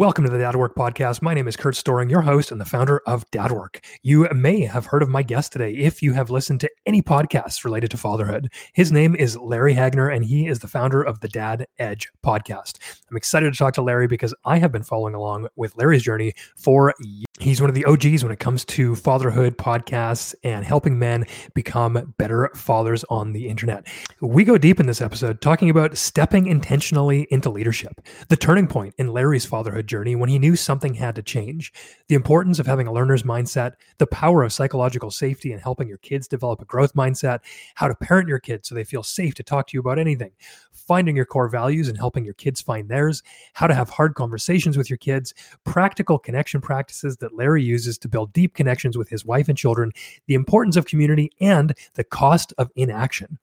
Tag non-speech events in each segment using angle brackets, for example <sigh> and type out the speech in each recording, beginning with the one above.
Welcome to the Dad Work Podcast. My name is Kurt Storring, your host and the founder of Dad Work. You may have heard of my guest today if you have listened to any podcasts related to fatherhood. His name is Larry Hagner, and he is the founder of the Dad Edge podcast. I'm excited to talk to Larry because I have been following along with Larry's journey for years. He's one of the OGs when it comes to fatherhood podcasts and helping men become better fathers on the internet. We go deep in this episode talking about stepping intentionally into leadership, the turning point in Larry's fatherhood journey when he knew something had to change, the importance of having a learner's mindset, the power of psychological safety and helping your kids develop a growth mindset, how to parent your kids so they feel safe to talk to you about anything, finding your core values and helping your kids find theirs, how to have hard conversations with your kids, practical connection practices that Larry uses to build deep connections with his wife and children, the importance of community, and the cost of inaction.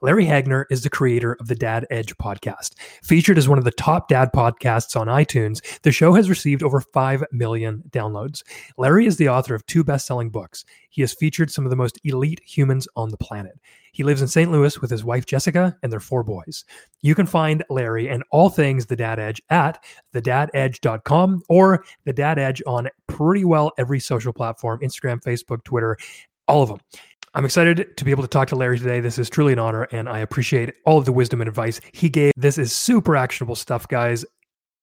Larry Hagner is the creator of the Dad Edge podcast. Featured as one of the top dad podcasts on iTunes, the show has received over 5 million downloads. Larry is the author of two best selling books. He has featured some of the most elite humans on the planet. He lives in St. Louis with his wife Jessica and their four boys. You can find Larry and all things The Dad Edge at thedadedge.com or The Dad Edge on pretty well every social platform Instagram, Facebook, Twitter, all of them. I'm excited to be able to talk to Larry today. This is truly an honor, and I appreciate all of the wisdom and advice he gave. This is super actionable stuff, guys.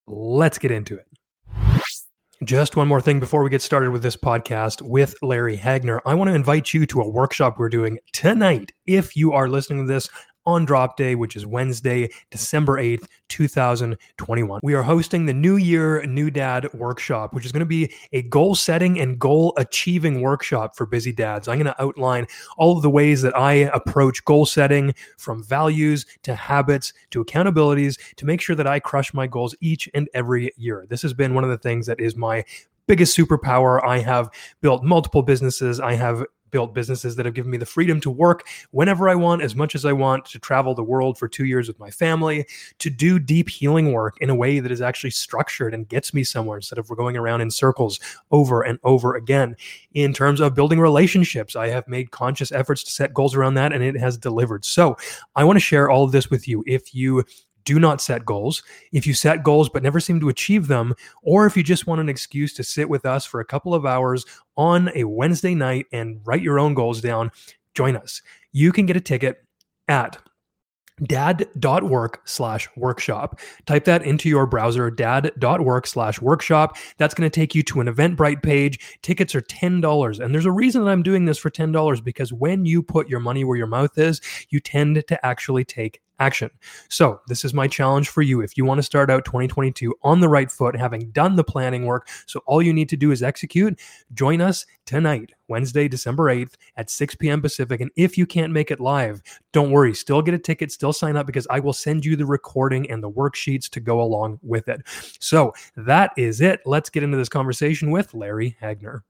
Let's get into it. Just one more thing before we get started with this podcast with Larry Hagner. I want to invite you to a workshop we're doing tonight. If you are listening to this on drop day, which is Wednesday, December 8th, 2021. We are hosting the New Year New Dad workshop, which is going to be a goal setting and goal achieving workshop for busy dads. I'm going to outline all of the ways that I approach goal setting from values to habits to accountabilities to make sure that I crush my goals each and every year. This has been one of the things that is my biggest superpower. I have built multiple businesses. I have built businesses that have given me the freedom to work whenever I want, as much as I want, to travel the world for two years with my family, to do deep healing work in a way that is actually structured and gets me somewhere instead of going around in circles over and over again. In terms of building relationships, I have made conscious efforts to set goals around that and it has delivered. So I want to share all of this with you. If you do not set goals. If you set goals but never seem to achieve them, or if you just want an excuse to sit with us for a couple of hours on a Wednesday night and write your own goals down, join us. You can get a ticket at dad.work slash workshop. Type that into your browser, dad.work slash workshop. That's going to take you to an Eventbrite page. Tickets are $10. And there's a reason that I'm doing this for $10 because when you put your money where your mouth is, you tend to actually take action. So, this is my challenge for you. If you want to start out 2022 on the right foot, having done the planning work, so all you need to do is execute, join us tonight, Wednesday, December 8th at 6 p.m. Pacific. And if you can't make it live, don't worry, still get a ticket, still sign up because I will send you the recording and the worksheets to go along with it. So, that is it. Let's get into this conversation with Larry Hagner.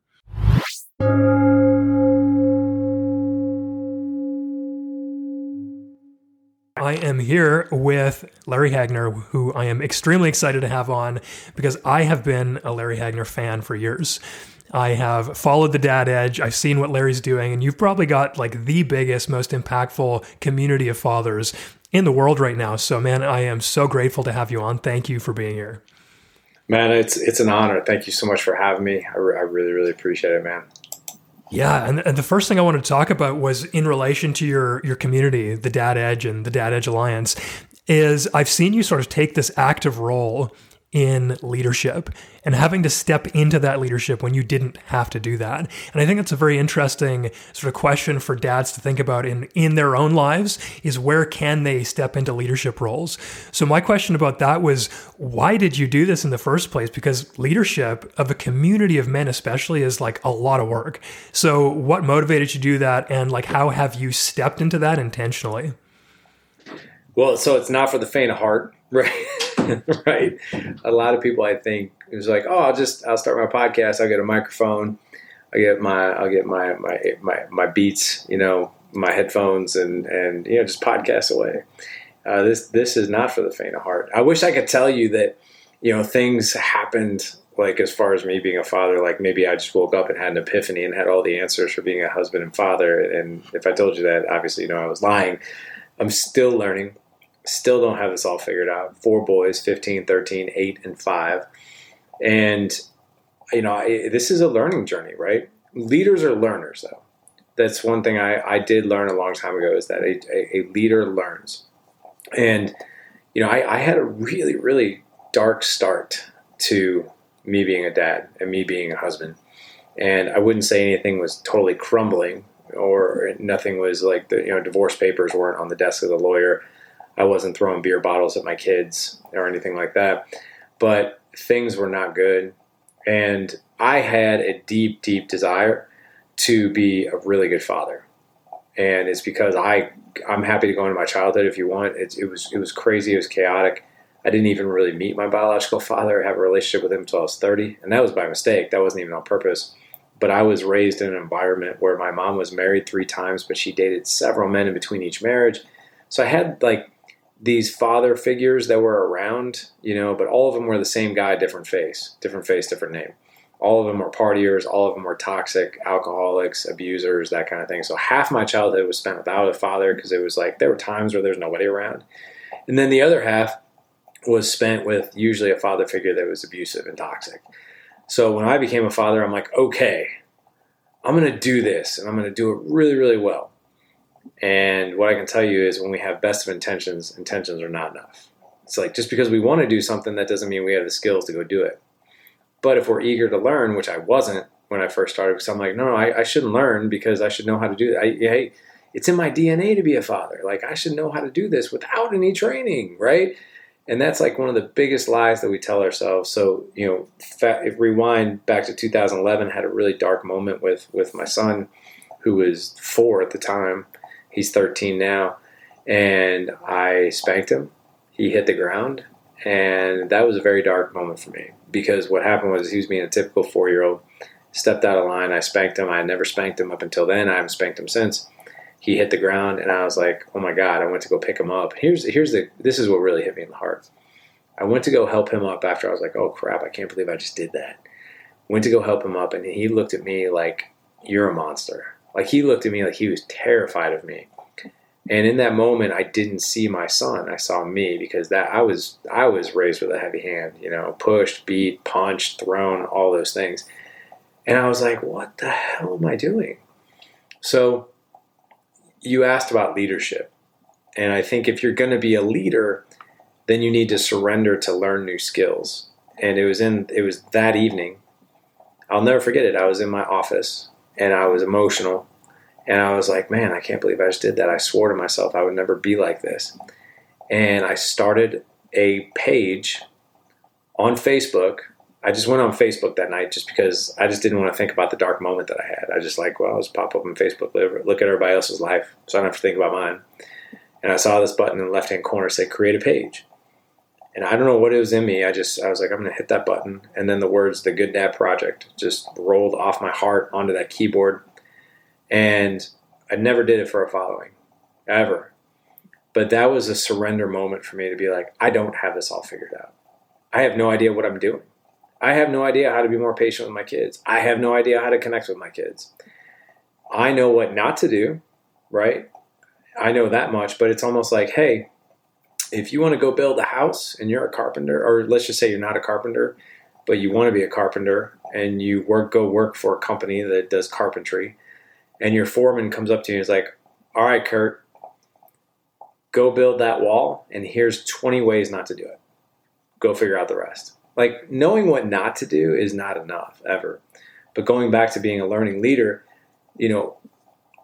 I am here with Larry Hagner, who I am extremely excited to have on because I have been a Larry Hagner fan for years. I have followed the Dad Edge. I've seen what Larry's doing, and you've probably got like the biggest, most impactful community of fathers in the world right now. So, man, I am so grateful to have you on. Thank you for being here. Man, it's it's an honor. Thank you so much for having me. I, re- I really, really appreciate it, man. Yeah, and, and the first thing I wanted to talk about was in relation to your your community, the Dad Edge and the Dad Edge Alliance, is I've seen you sort of take this active role in leadership and having to step into that leadership when you didn't have to do that. And I think that's a very interesting sort of question for dads to think about in in their own lives is where can they step into leadership roles? So my question about that was why did you do this in the first place? Because leadership of a community of men especially is like a lot of work. So what motivated you to do that and like how have you stepped into that intentionally? Well, so it's not for the faint of heart, <laughs> right? <laughs> right? A lot of people, I think, is like, oh, I'll just I'll start my podcast. I'll get a microphone. I get my I'll get my my my my beats, you know, my headphones, and and you know, just podcast away. Uh, this this is not for the faint of heart. I wish I could tell you that you know things happened like as far as me being a father like maybe i just woke up and had an epiphany and had all the answers for being a husband and father and if i told you that obviously you know i was lying i'm still learning still don't have this all figured out. Four boys, 15, 13, 8, and 5. And you know, I, this is a learning journey, right? Leaders are learners, though. That's one thing I, I did learn a long time ago is that a, a, a leader learns. And, you know, I, I had a really, really dark start to me being a dad and me being a husband. And I wouldn't say anything was totally crumbling or nothing was like the, you know, divorce papers weren't on the desk of the lawyer. I wasn't throwing beer bottles at my kids or anything like that. But things were not good and I had a deep, deep desire to be a really good father. And it's because I I'm happy to go into my childhood if you want. It, it was it was crazy. It was chaotic. I didn't even really meet my biological <laughs> father, have a relationship with him until I was 30, and that was by mistake. That wasn't even on purpose. But I was raised in an environment where my mom was married three times, but she dated several men in between each marriage. So I had like these father figures that were around, you know, but all of them were the same guy, different face, different face, different name. All of them were partiers, all of them were toxic, alcoholics, abusers, that kind of thing. So half my childhood was spent without a father because it was like there were times where there's nobody around. And then the other half was spent with usually a father figure that was abusive and toxic. So when I became a father, I'm like, okay, I'm going to do this and I'm going to do it really, really well. And what I can tell you is when we have best of intentions, intentions are not enough. It's like just because we want to do something, that doesn't mean we have the skills to go do it. But if we're eager to learn, which I wasn't when I first started, because I'm like, no, no, I, I shouldn't learn because I should know how to do it. It's in my DNA to be a father. Like I should know how to do this without any training, right? And that's like one of the biggest lies that we tell ourselves. So you know, if rewind back to 2011, had a really dark moment with with my son, who was four at the time, He's 13 now, and I spanked him. He hit the ground, and that was a very dark moment for me because what happened was he was being a typical four year old, stepped out of line. I spanked him. I had never spanked him up until then. I haven't spanked him since. He hit the ground, and I was like, "Oh my god!" I went to go pick him up. Here's here's the this is what really hit me in the heart. I went to go help him up after I was like, "Oh crap! I can't believe I just did that." Went to go help him up, and he looked at me like, "You're a monster." Like he looked at me like he was terrified of me. And in that moment, I didn't see my son. I saw me because that I was I was raised with a heavy hand. You know, pushed, beat, punched, thrown, all those things. And I was like, what the hell am I doing? So you asked about leadership. And I think if you're going to be a leader, then you need to surrender to learn new skills. And it was in it was that evening. I'll never forget it. I was in my office and I was emotional. And I was like, man, I can't believe I just did that. I swore to myself I would never be like this. And I started a page on Facebook. I just went on Facebook that night just because I just didn't want to think about the dark moment that I had. I just like, well, I'll just pop up on Facebook, look at everybody else's life so I don't have to think about mine. And I saw this button in the left hand corner say create a page. And I don't know what it was in me. I just, I was like, I'm to hit that button. And then the words, the Good Dad Project, just rolled off my heart onto that keyboard. And I never did it for a following, ever. But that was a surrender moment for me to be like, I don't have this all figured out. I have no idea what I'm doing. I have no idea how to be more patient with my kids. I have no idea how to connect with my kids. I know what not to do, right? I know that much, but it's almost like, hey, if you want to go build a house and you're a carpenter, or let's just say you're not a carpenter, but you want to be a carpenter and you work go work for a company that does carpentry, and your foreman comes up to you and is like, "All right, Kurt, go build that wall, and here's 20 ways not to do it. Go figure out the rest." Like knowing what not to do is not enough ever. But going back to being a learning leader, you know,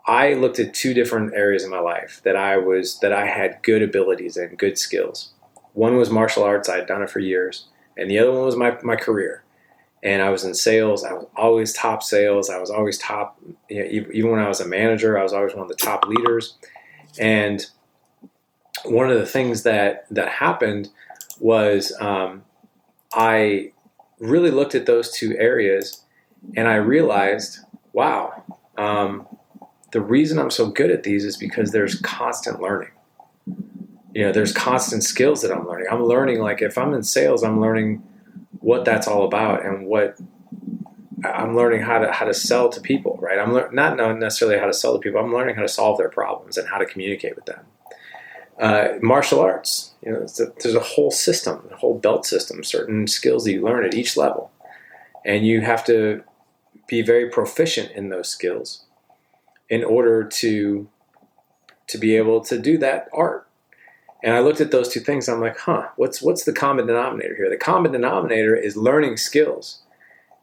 I looked at two different areas in my life that I was that I had good abilities and good skills. One was martial arts; I had done it for years, and the other one was my my career. And I was in sales. I was always top sales. I was always top. You know, even when I was a manager, I was always one of the top leaders. And one of the things that that happened was um, I really looked at those two areas, and I realized, wow. Um, the reason I'm so good at these is because there's constant learning. You know, there's constant skills that I'm learning. I'm learning, like, if I'm in sales, I'm learning what that's all about and what I'm learning how to how to sell to people, right? I'm le- not necessarily how to sell to people. I'm learning how to solve their problems and how to communicate with them. Uh, martial arts, you know, a, there's a whole system, a whole belt system, certain skills that you learn at each level. and you have to be very proficient in those skills in order to to be able to do that art. And I looked at those two things. I'm like, huh, what's what's the common denominator here? The common denominator is learning skills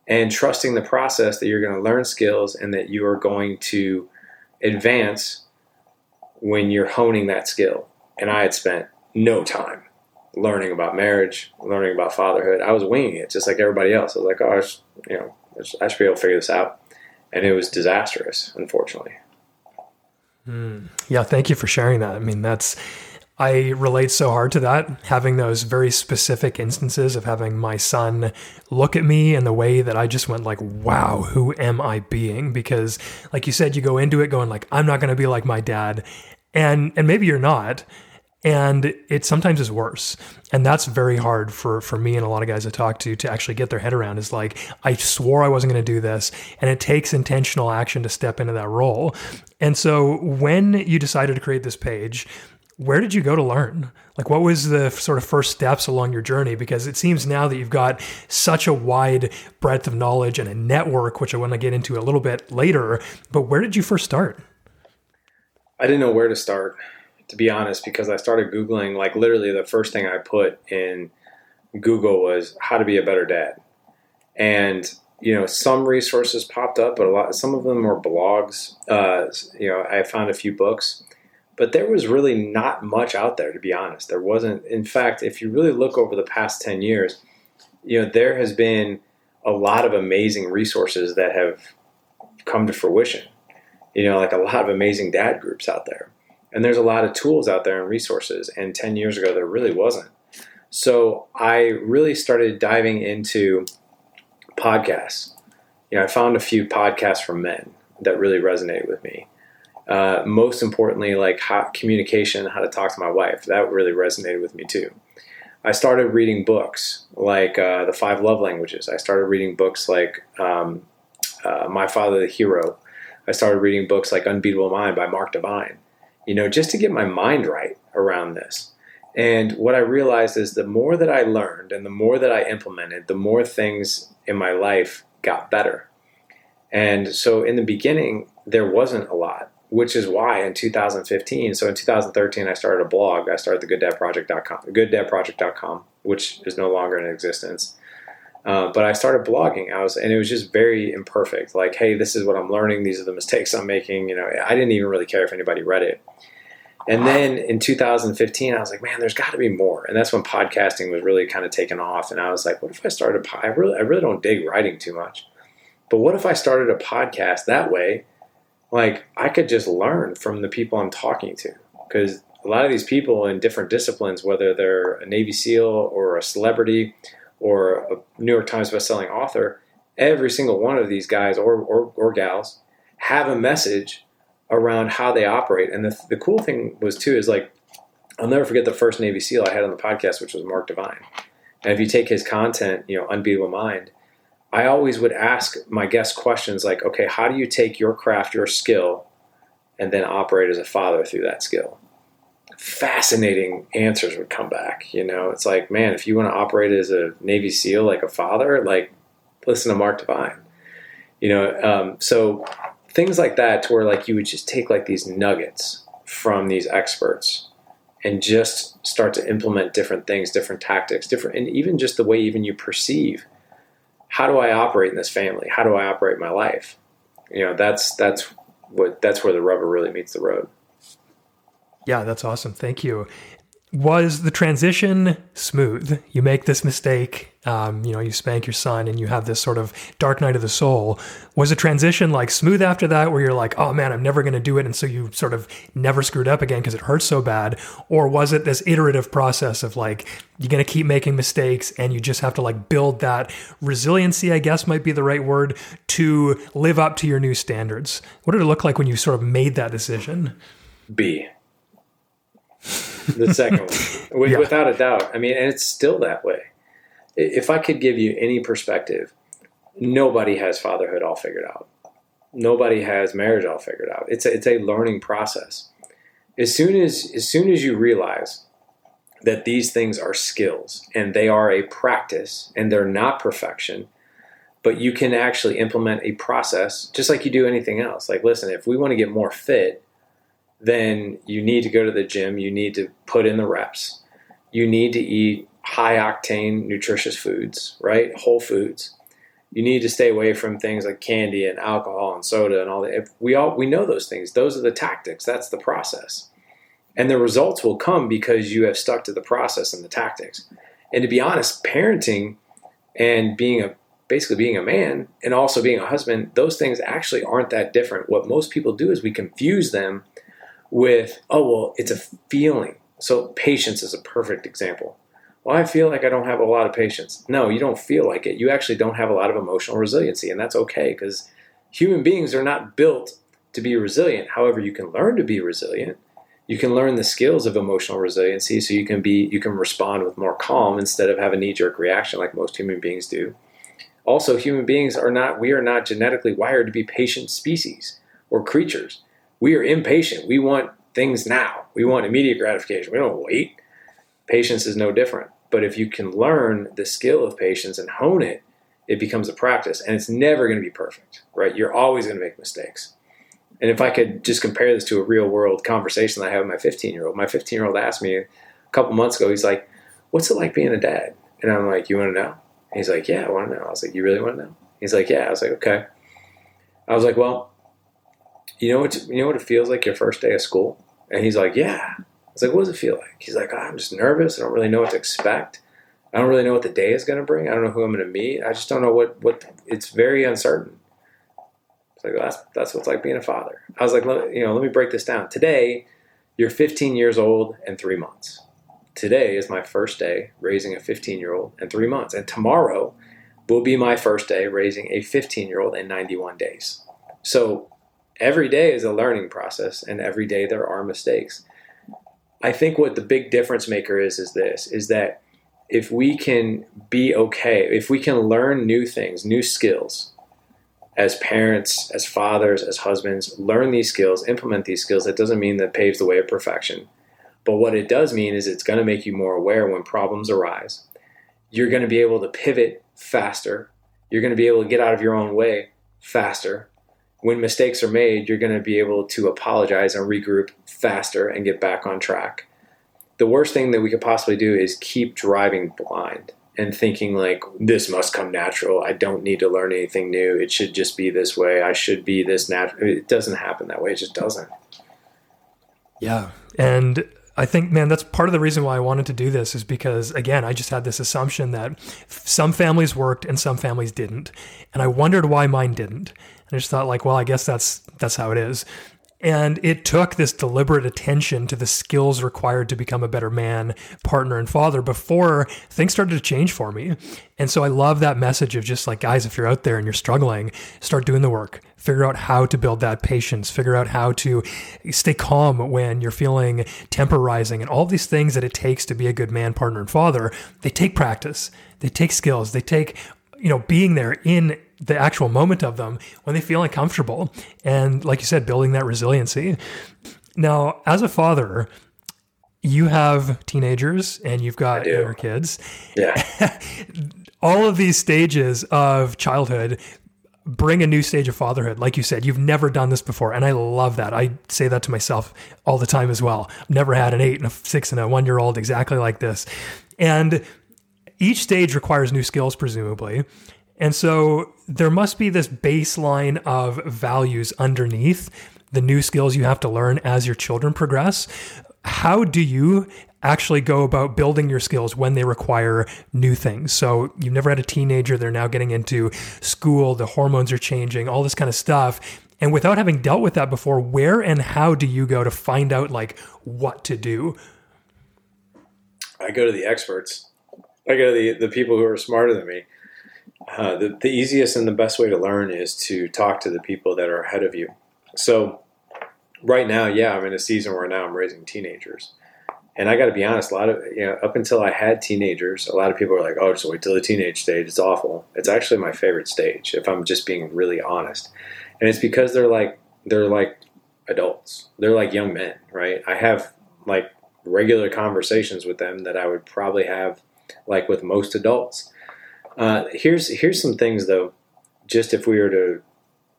and trusting the process that you're going to learn skills and that you are going to advance when you're honing that skill. And I had spent no time learning about marriage, learning about fatherhood. I was winging it just like everybody else. I was like, oh, I should, you know, I should be able to figure this out. And it was disastrous, unfortunately. Mm. Yeah, thank you for sharing that. I mean, that's I relate so hard to that, having those very specific instances of having my son look at me in the way that I just went like, wow, who am I being? Because like you said, you go into it going like, I'm not going to be like my dad. And, and maybe you're not. And it sometimes is worse. And that's very hard for, for me and a lot of guys I talk to to actually get their head around is like, I swore I wasn't going to do this. And it takes intentional action to step into that role. And so when you decided to create this page, where did you go to learn? Like, what was the sort of first steps along your journey? Because it seems now that you've got such a wide breadth of knowledge and a network, which I want to get into a little bit later. But where did you first start? I didn't know where to start, to be honest, because I started Googling, like, literally the first thing I put in Google was how to be a better dad. And you know, some resources popped up, but a lot, some of them were blogs. Uh, you know, I found a few books but there was really not much out there to be honest there wasn't in fact if you really look over the past 10 years you know there has been a lot of amazing resources that have come to fruition you know like a lot of amazing dad groups out there and there's a lot of tools out there and resources and 10 years ago there really wasn't so i really started diving into podcasts you know i found a few podcasts from men that really resonated with me uh, most importantly, like how, communication, how to talk to my wife. That really resonated with me too. I started reading books like uh, the Five Love Languages. I started reading books like um, uh, My Father the Hero. I started reading books like Unbeatable Mind by Mark Divine. You know, just to get my mind right around this. And what I realized is the more that I learned and the more that I implemented, the more things in my life got better. And so in the beginning, there wasn't a lot which is why in 2015, so in 2013, I started a blog. I started the gooddadproject.com, gooddadproject.com, which is no longer in existence. Uh, but I started blogging. I was, and it was just very imperfect. Like, hey, this is what I'm learning. These are the mistakes I'm making. You know, I didn't even really care if anybody read it. And then in 2015, I was like, man, there's got to be more. And that's when podcasting was really kind of taken off. And I was like, what if I started? I really, I really don't dig writing too much. But what if I started a podcast that way? like I could just learn from the people I'm talking to because a lot of these people in different disciplines, whether they're a Navy SEAL or a celebrity or a New York Times bestselling author, every single one of these guys or, or, or gals have a message around how they operate. And the, the cool thing was too is like I'll never forget the first Navy SEAL I had on the podcast, which was Mark Divine. And if you take his content, you know, Unbeatable Mind, I always would ask my guests questions like, okay, how do you take your craft, your skill, and then operate as a father through that skill? Fascinating answers would come back. You know, it's like, man, if you want to operate as a Navy SEAL, like a father, like listen to Mark Divine. You know, um, so things like that, to where like you would just take like these nuggets from these experts and just start to implement different things, different tactics, different, and even just the way even you perceive how do I operate in this family? How do I operate my life? You know, that's that's what that's where the rubber really meets the road. Yeah, that's awesome. Thank you was the transition smooth? You make this mistake, um, you know, you spank your son and you have this sort of dark night of the soul. Was the transition like smooth after that where you're like, oh man, I'm never going to do it? And so you sort of never screwed up again because it hurts so bad? Or was it this iterative process of like, you're going to keep making mistakes and you just have to like build that resiliency, I guess might be the right word, to live up to your new standards? What did it look like when you sort of made that decision? B the second one, <laughs> yeah. without a doubt. I mean, and it's still that way. If I could give you any perspective, nobody has fatherhood all figured out. Nobody has marriage all figured out. It's a, it's a learning process. As soon as as soon as you realize that these things are skills and they are a practice and they're not perfection, but you can actually implement a process just like you do anything else. Like, listen, if we want to get more fit, then you need to go to the gym, you need to put in the reps, you need to eat high octane, nutritious foods, right? Whole foods. You need to stay away from things like candy and alcohol and soda and all that. If we all we know those things. Those are the tactics. That's the process. And the results will come because you have stuck to the process and the tactics. And to be honest, parenting and being a basically being a man and also being a husband, those things actually aren't that different. What most people do is we confuse them with, oh, well, it's a feeling. So patience is a perfect example. Well, I feel like I don't have a lot of patience. No, you don't feel like it. You actually don't have a lot of emotional resiliency, and that's okay because human beings are not built to be resilient. However, you can learn to be resilient. You can learn the skills of emotional resiliency so you can be you can respond with more calm instead of have a knee-jerk reaction like most human beings do. Also, human beings are not, we are not genetically wired to be patient species or creatures. We are impatient. We want things now. We want immediate gratification. We don't wait. Patience is no different. But if you can learn the skill of patience and hone it, it becomes a practice. And it's never going to be perfect, right? You're always going to make mistakes. And if I could just compare this to a real world conversation that I have with my 15 year old, my 15 year old asked me a couple months ago, he's like, What's it like being a dad? And I'm like, You want to know? he's like, Yeah, I want to know. I was like, You really want to know? He's like, Yeah. I was like, Okay. I was like, Well, you know what? You know what it feels like your first day of school? And he's like, Yeah. I was like, What does it feel like? He's like, oh, I'm just nervous. I don't really know what to expect. I don't really know what the day is going to bring. I don't know who I'm going to meet. I just don't know what what. It's very uncertain. It's like that's that's what's like being a father. I was like, you know, let me break this down. Today, you're 15 years old and three months today is my first day raising a 15 year old and three months. And tomorrow will be my first day raising a 15 year old in 91 days. So every day is a learning process, and every day there are mistakes. I think what the big difference maker is is this is that if we can be okay, if we can learn new things, new skills as parents, as fathers, as husbands, learn these skills, implement these skills, that doesn't mean that paves the way of perfection. But what it does mean is it's going to make you more aware when problems arise. You're going to be able to pivot faster. You're going to be able to get out of your own way faster. When mistakes are made, you're going to be able to apologize and regroup faster and get back on track. The worst thing that we could possibly do is keep driving blind and thinking like this must come natural. I don't need to learn anything new. It should just be this way. I should be this natural. It doesn't happen that way. It just doesn't. Yeah. And I think, man, that's part of the reason why I wanted to do this is because, again, I just had this assumption that some families worked and some families didn't, and I wondered why mine didn't. I just thought, like, well, I guess that's that's how it is. And it took this deliberate attention to the skills required to become a better man, partner, and father before things started to change for me. And so I love that message of just like, guys, if you're out there and you're struggling, start doing the work. Figure out how to build that patience. Figure out how to stay calm when you're feeling temper rising and all these things that it takes to be a good man, partner, and father. They take practice, they take skills, they take you know, being there in the actual moment of them when they feel uncomfortable. And like you said, building that resiliency. Now, as a father, you have teenagers and you've got your kids. Yeah. <laughs> All of these stages of childhood bring a new stage of fatherhood. Like you said, you've never done this before. And I love that. I say that to myself all the time as well. I've never had an eight and a six and a one year old exactly like this. And each stage requires new skills, presumably. And so there must be this baseline of values underneath the new skills you have to learn as your children progress. How do you actually go about building your skills when they require new things? So you've never had a teenager, they're now getting into school, the hormones are changing, all this kind of stuff. And without having dealt with that before, where and how do you go to find out like what to do? I go to the experts. I go to the, the people who are smarter than me. Uh, the, the easiest and the best way to learn is to talk to the people that are ahead of you. So, right now, yeah, I'm in a season where now I'm raising teenagers. And I got to be honest, a lot of, you know, up until I had teenagers, a lot of people are like, oh, just wait till the teenage stage. It's awful. It's actually my favorite stage, if I'm just being really honest. And it's because they're like, they're like adults. They're like young men, right? I have like regular conversations with them that I would probably have like with most adults uh, here's here's some things though just if we were to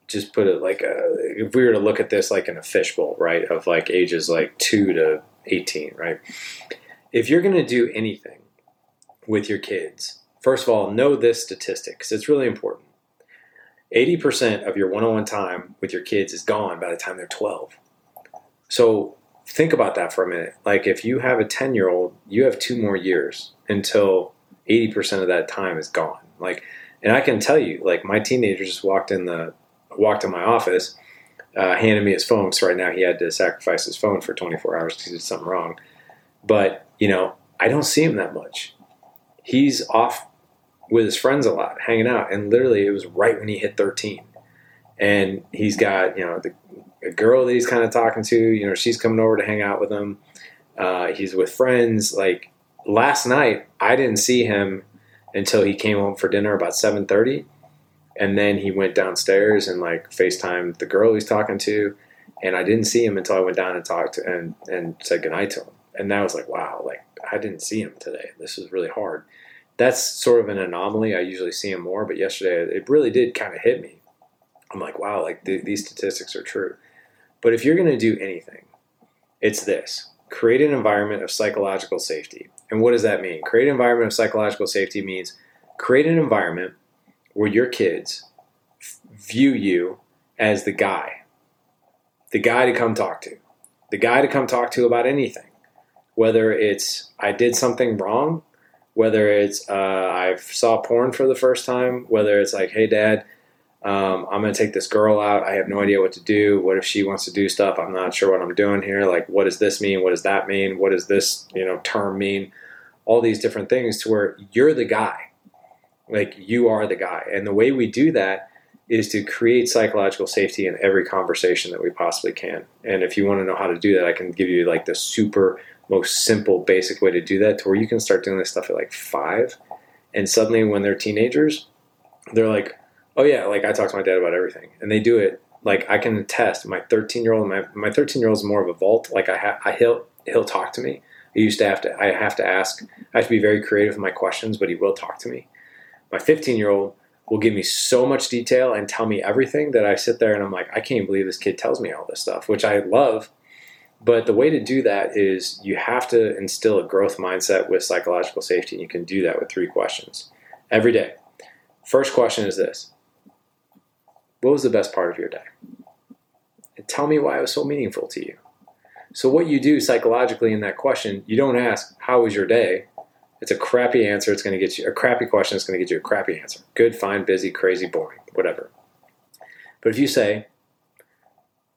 just put it like a, if we were to look at this like in a fishbowl, right, of like ages like two to 18, right? If you're going to do anything with your kids, first of all, know this statistic because it's really important. 80% of your one on one time with your kids is gone by the time they're 12. So think about that for a minute. Like if you have a 10 year old, you have two more years until 80% of that time is gone. Like, and I can tell you, like my teenager just walked in the, walked in my office, uh, handed me his phone. So right now he had to sacrifice his phone for 24 hours because he did something wrong. But, you know, I don't see him that much. He's off with his friends a lot, hanging out. And literally it was right when he hit 13. And he's got, you know, the a girl that he's kind of talking to. You know, she's coming over to hang out with him. Uh, he's with friends. Like last night, I didn't see him until he came home for dinner about seven thirty, and then he went downstairs and like Facetimed the girl he's talking to, and I didn't see him until I went down and talked to, and and said goodnight to him. And that was like, wow, like I didn't see him today. This is really hard. That's sort of an anomaly. I usually see him more, but yesterday it really did kind of hit me. I'm like, wow, like th- these statistics are true. But if you're going to do anything, it's this create an environment of psychological safety. And what does that mean? Create an environment of psychological safety means create an environment where your kids view you as the guy, the guy to come talk to, the guy to come talk to about anything. Whether it's I did something wrong, whether it's uh, I saw porn for the first time, whether it's like, hey, dad, um, I'm going to take this girl out. I have no idea what to do. What if she wants to do stuff? I'm not sure what I'm doing here. Like, what does this mean? What does that mean? What does this, you know, term mean? All these different things to where you're the guy. Like, you are the guy. And the way we do that is to create psychological safety in every conversation that we possibly can. And if you want to know how to do that, I can give you like the super most simple, basic way to do that to where you can start doing this stuff at like five. And suddenly, when they're teenagers, they're like, Oh yeah, like I talk to my dad about everything, and they do it. Like I can attest, my 13 year old, my my 13 year old is more of a vault. Like I, ha- I he'll he'll talk to me. I used to have to I have to ask. I have to be very creative with my questions, but he will talk to me. My 15 year old will give me so much detail and tell me everything that I sit there and I'm like, I can't believe this kid tells me all this stuff, which I love. But the way to do that is you have to instill a growth mindset with psychological safety, and you can do that with three questions every day. First question is this what was the best part of your day? And tell me why it was so meaningful to you. So, what you do psychologically in that question, you don't ask, How was your day? It's a crappy answer. It's going to get you a crappy question. It's going to get you a crappy answer. Good, fine, busy, crazy, boring, whatever. But if you say,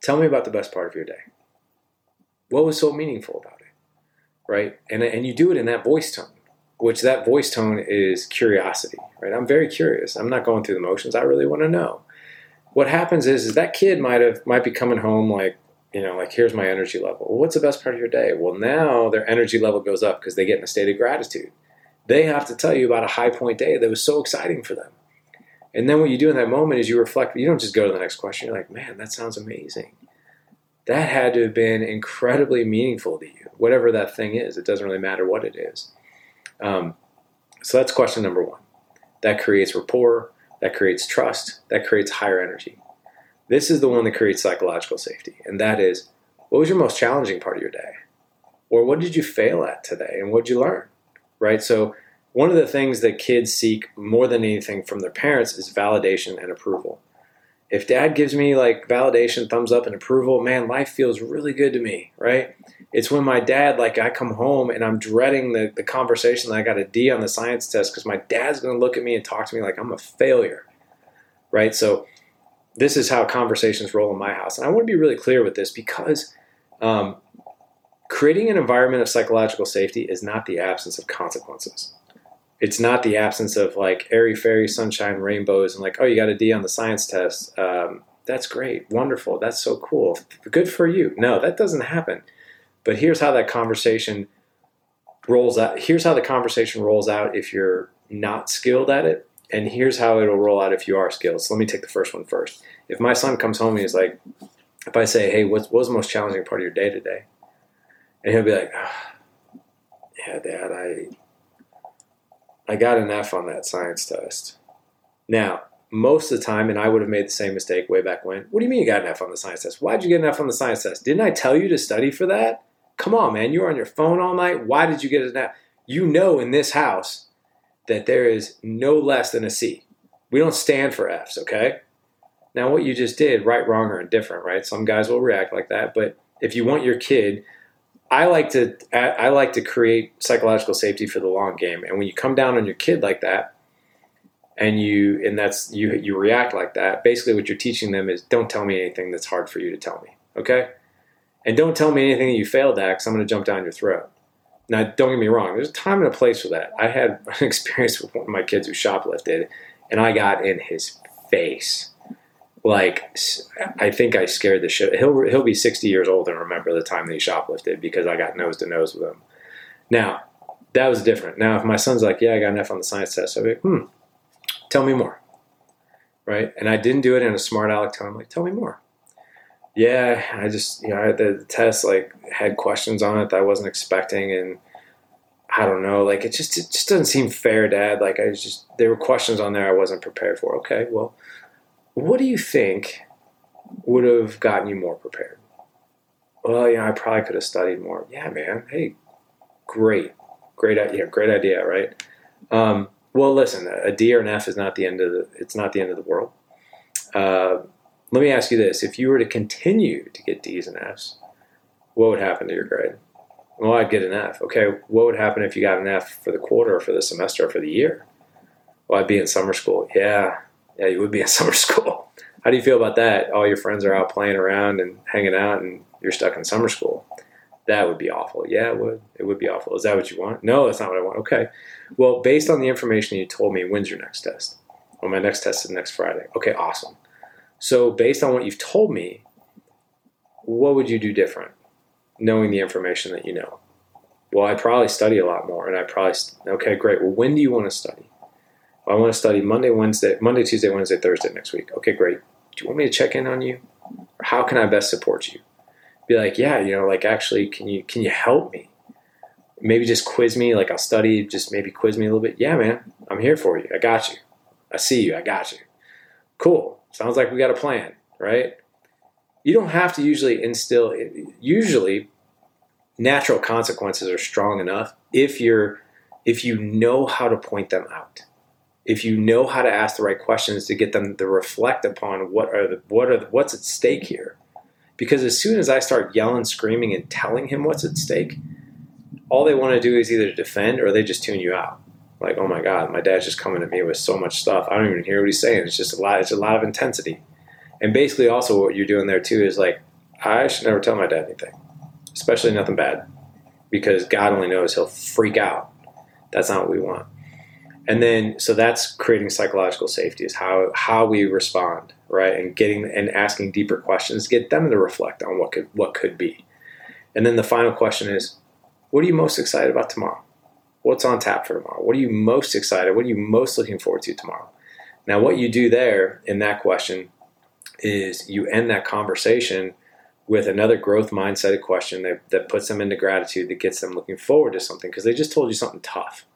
Tell me about the best part of your day, what was so meaningful about it? Right? And, and you do it in that voice tone, which that voice tone is curiosity, right? I'm very curious. I'm not going through the motions. I really want to know what happens is, is that kid might have might be coming home like you know like here's my energy level. Well, what's the best part of your day? Well now their energy level goes up because they get in a state of gratitude. They have to tell you about a high point day that was so exciting for them. And then what you do in that moment is you reflect you don't just go to the next question you're like man that sounds amazing. That had to have been incredibly meaningful to you whatever that thing is it doesn't really matter what it is. Um, so that's question number one. That creates rapport that creates trust, that creates higher energy. This is the one that creates psychological safety, and that is what was your most challenging part of your day? Or what did you fail at today and what did you learn? Right? So, one of the things that kids seek more than anything from their parents is validation and approval. If dad gives me like validation, thumbs up, and approval, man, life feels really good to me, right? It's when my dad, like, I come home and I'm dreading the, the conversation that I got a D on the science test because my dad's going to look at me and talk to me like I'm a failure, right? So, this is how conversations roll in my house. And I want to be really clear with this because um, creating an environment of psychological safety is not the absence of consequences. It's not the absence of like airy fairy sunshine rainbows and like oh you got a D on the science test. Um, that's great, wonderful, that's so cool, good for you. No, that doesn't happen. But here's how that conversation rolls out. Here's how the conversation rolls out if you're not skilled at it. And here's how it'll roll out if you are skilled. So let me take the first one first. If my son comes home and he's like, if I say, hey, what was the most challenging part of your day today? And he'll be like, oh, yeah, dad, I, I got an F on that science test. Now, most of the time, and I would have made the same mistake way back when. What do you mean you got an F on the science test? Why'd you get an F on the science test? Didn't I tell you to study for that? Come on, man. You were on your phone all night. Why did you get an F? You know, in this house, that there is no less than a C. We don't stand for F's, okay? Now, what you just did, right, wrong, or indifferent, right? Some guys will react like that, but if you want your kid, I like to I like to create psychological safety for the long game. And when you come down on your kid like that, and you and that's you you react like that, basically what you're teaching them is don't tell me anything that's hard for you to tell me, okay? And don't tell me anything that you failed at, because I'm going to jump down your throat. Now, don't get me wrong. There's a time and a place for that. I had <laughs> an experience with one of my kids who shoplifted, and I got in his face. Like, I think I scared the shit. He'll he'll be 60 years old and remember the time that he shoplifted because I got nose to nose with him. Now, that was different. Now, if my son's like, "Yeah, I got an F on the science test," I'd be like, "Hmm, tell me more." Right? And I didn't do it in a smart aleck tone. I'm like, "Tell me more." yeah, I just you know the test like had questions on it that I wasn't expecting, and I don't know, like it just it just doesn't seem fair, Dad. Like I just there were questions on there I wasn't prepared for. Okay, well, what do you think would have gotten you more prepared? Well, yeah, I probably could have studied more. Yeah, man. Hey, great, great idea, great idea, right? Um, well, listen, a D or an F is not the end of the. It's not the end of the world. Uh, let me ask you this: If you were to continue to get D's and F's, what would happen to your grade? Well, I'd get an F. Okay, what would happen if you got an F for the quarter, or for the semester, or for the year? Well, I'd be in summer school. Yeah, yeah, you would be in <laughs> summer school. How do you feel about that? All your friends are out playing around and hanging out, and you're stuck in summer school. That would be awful. Yeah, it would. It would be awful. Is that what you want? No, that's not what I want. Okay. Well, based on the information you told me, when's your next test? Well, my next test is next Friday. Okay, awesome. So, based on what you've told me, what would you do different, knowing the information that you know? Well, I probably study a lot more, and I probably okay, great. Well, when do you want to study? I want to study Monday, Wednesday, Monday, Tuesday, Wednesday, Thursday next week. Okay, great. Do you want me to check in on you? How can I best support you? Be like, yeah, you know, like actually, can you can you help me? Maybe just quiz me. Like I'll study, just maybe quiz me a little bit. Yeah, man, I'm here for you. I got you. I see you. I got you. Cool Sounds like we got a plan, right? You don't have to usually instill, usually natural consequences are strong enough if you're if you know how to point them out if you know how to ask the right questions to get them to reflect upon what are the what are the, what's at stake here because as soon as i start yelling screaming and telling him what's at stake all they want to do is either defend or they just tune you out like, oh my God, my dad's just coming at me with so much stuff. I don't even hear what he's saying. It's just a lot. It's a lot of intensity. And basically, also what you're doing there too is like, I should never tell my dad anything, especially nothing bad, because God only knows he'll freak out. That's not what we want. And then, so that's creating psychological safety is how how we respond, right? And getting and asking deeper questions, get them to reflect on what could what could be. And then the final question is, what are you most excited about tomorrow? What's on tap for tomorrow? What are you most excited? What are you most looking forward to tomorrow? Now, what you do there in that question is you end that conversation with another growth mindset question that, that puts them into gratitude, that gets them looking forward to something because they just told you something tough.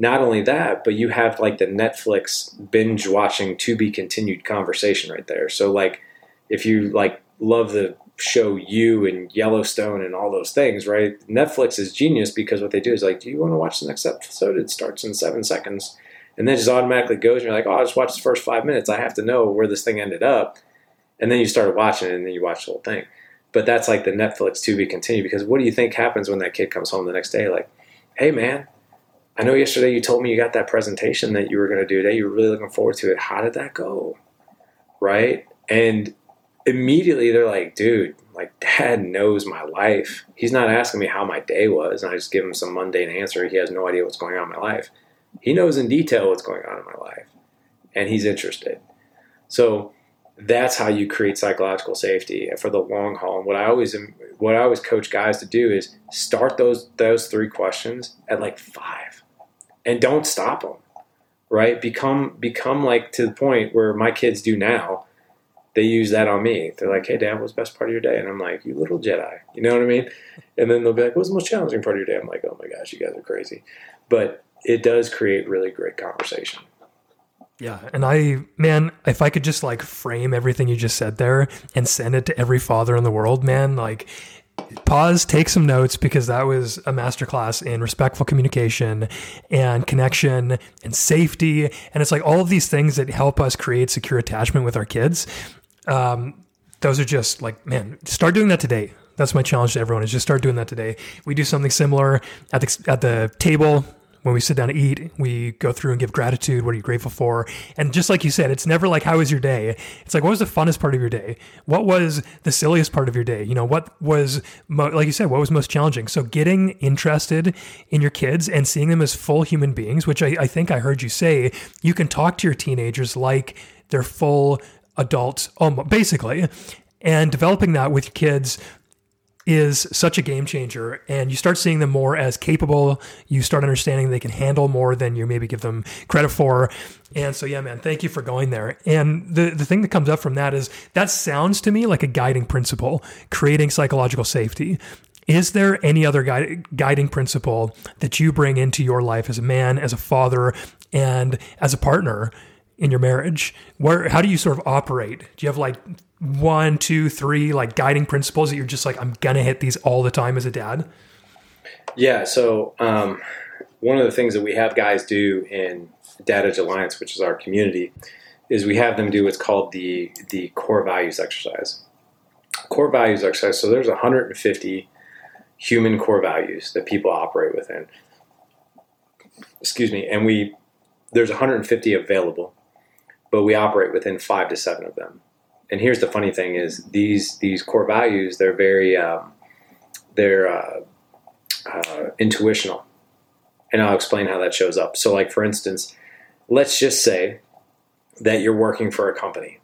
Not only that, but you have like the Netflix binge watching to be continued conversation right there. So, like, if you like love the show you and Yellowstone and all those things, right? Netflix is genius because what they do is like, do you want to watch the next episode? It starts in seven seconds and then just automatically goes and you're like, oh, I'll just watch the first five minutes. I have to know where this thing ended up. And then you started watching it and then you watch the whole thing. But that's like the Netflix to be continued because what do you think happens when that kid comes home the next day? Like, hey man, I know yesterday you told me you got that presentation that you were going to do today. You were really looking forward to it. How did that go? Right? And immediately they're like, dude, like dad knows my life. He's not asking me how my day was, and I just give him some mundane answer. He has no idea what's going on in my life. He knows in detail what's going on in my life, and he's interested. So that's how you create psychological safety for the long haul. And what I always what I always coach guys to do is start those those three questions at like five, and don't stop them. Right? Become become like to the point where my kids do now they use that on me. They're like, "Hey, Dad, what's the best part of your day?" And I'm like, "You little Jedi," you know what I mean? And then they'll be like, "What's the most challenging part of your day?" I'm like, "Oh my gosh, you guys are crazy," but it does create really great conversation. Yeah. And I, man, if I could just like frame everything you just said there and send it to every father in the world, man, like pause, take some notes because that was a masterclass in respectful communication and connection and safety. And it's like all of these things that help us create secure attachment with our kids. Um, those are just like, man, start doing that today. That's my challenge to everyone is just start doing that today. We do something similar at the, at the table when we sit down to eat, we go through and give gratitude. What are you grateful for? And just like you said, it's never like, how was your day? It's like, what was the funnest part of your day? What was the silliest part of your day? You know, what was, mo- like you said, what was most challenging? So getting interested in your kids and seeing them as full human beings, which I, I think I heard you say, you can talk to your teenagers like they're full adults, basically. And developing that with kids is such a game changer and you start seeing them more as capable. You start understanding they can handle more than you maybe give them credit for. And so yeah man thank you for going there. And the the thing that comes up from that is that sounds to me like a guiding principle creating psychological safety. Is there any other guide, guiding principle that you bring into your life as a man as a father and as a partner in your marriage? Where how do you sort of operate? Do you have like one, two, three like guiding principles that you're just like, I'm gonna hit these all the time as a dad? Yeah. So um, one of the things that we have guys do in Dad Alliance, which is our community, is we have them do what's called the the core values exercise. Core values exercise. So there's 150 human core values that people operate within. Excuse me, and we there's 150 available, but we operate within five to seven of them and here's the funny thing is these these core values they're very um, they're uh, uh, intuitional. And i'll explain how that shows up. So like for instance let's just say that you're working for a company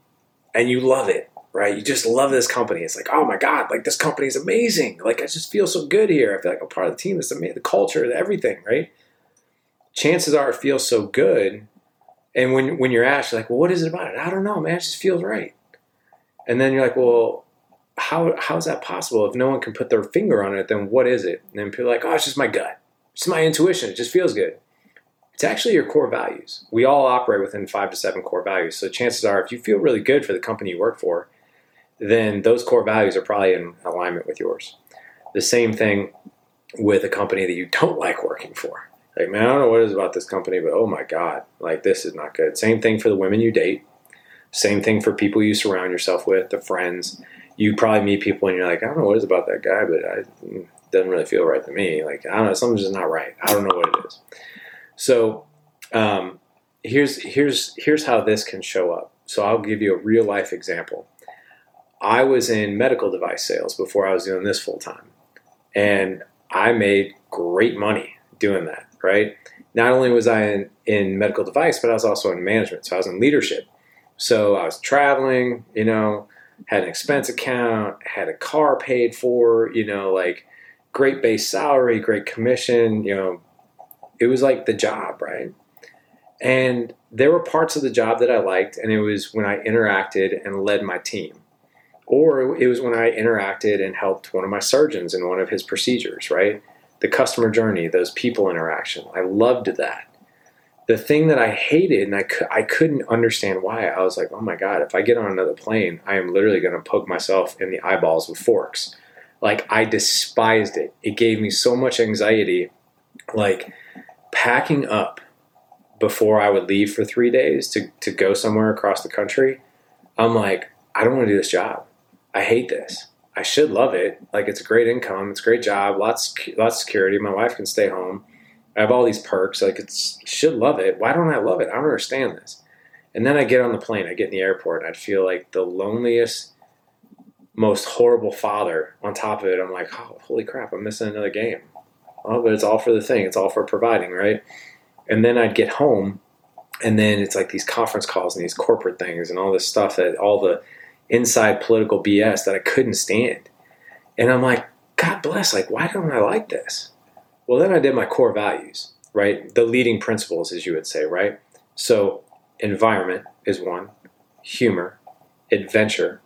and you love it right? You just love this company. It's like oh my god like this company is amazing. Like i just feel so good here. I feel like i'm part of the team. This amazing the culture everything right? Chances are it feels so good. And when when you're asked like well what is it about it? I don't know man. It just feels right and then you're like, well, how how is that possible? If no one can put their finger on it, then what is it? And then people are like, oh, it's just my gut. It's my intuition. It just feels good. It's actually your core values. We all operate within five to seven core values. So chances are, if you feel really good for the company you work for, then those core values are probably in alignment with yours. The same thing with a company that you don't like working for. Like, man, I don't know what it is about this company, but oh my God, like this is not good. Same thing for the women you date same thing for people you surround yourself with, the friends. You probably meet people and you're like, I don't know what is about that guy, but it doesn't really feel right to me. Like, I don't know, something's just not right. I don't know what it is. So, um, here's here's here's how this can show up. So I'll give you a real life example. I was in medical device sales before I was doing this full time, and I made great money doing that. Right? Not only was I in, in medical device, but I was also in management. So I was in leadership. So I was traveling, you know, had an expense account, had a car paid for, you know, like great base salary, great commission, you know, it was like the job, right? And there were parts of the job that I liked, and it was when I interacted and led my team. Or it was when I interacted and helped one of my surgeons in one of his procedures, right? The customer journey, those people interaction. I loved that the thing that I hated and I, cu- I couldn't understand why, I was like, oh my God, if I get on another plane, I am literally going to poke myself in the eyeballs with forks. Like, I despised it. It gave me so much anxiety. Like, packing up before I would leave for three days to, to go somewhere across the country, I'm like, I don't want to do this job. I hate this. I should love it. Like, it's a great income, it's a great job, lots, lots of security. My wife can stay home I have all these perks. Like should love it. Why don't I love it? I don't understand this. And then I get on the plane. I get in the airport, and I feel like the loneliest, most horrible father. On top of it, I'm like, oh, holy crap! I'm missing another game. Oh, but it's all for the thing. It's all for providing, right? And then I'd get home, and then it's like these conference calls and these corporate things and all this stuff that all the inside political BS that I couldn't stand. And I'm like, God bless. Like, why don't I like this? Well, then I did my core values, right? The leading principles, as you would say, right? So, environment is one, humor, adventure,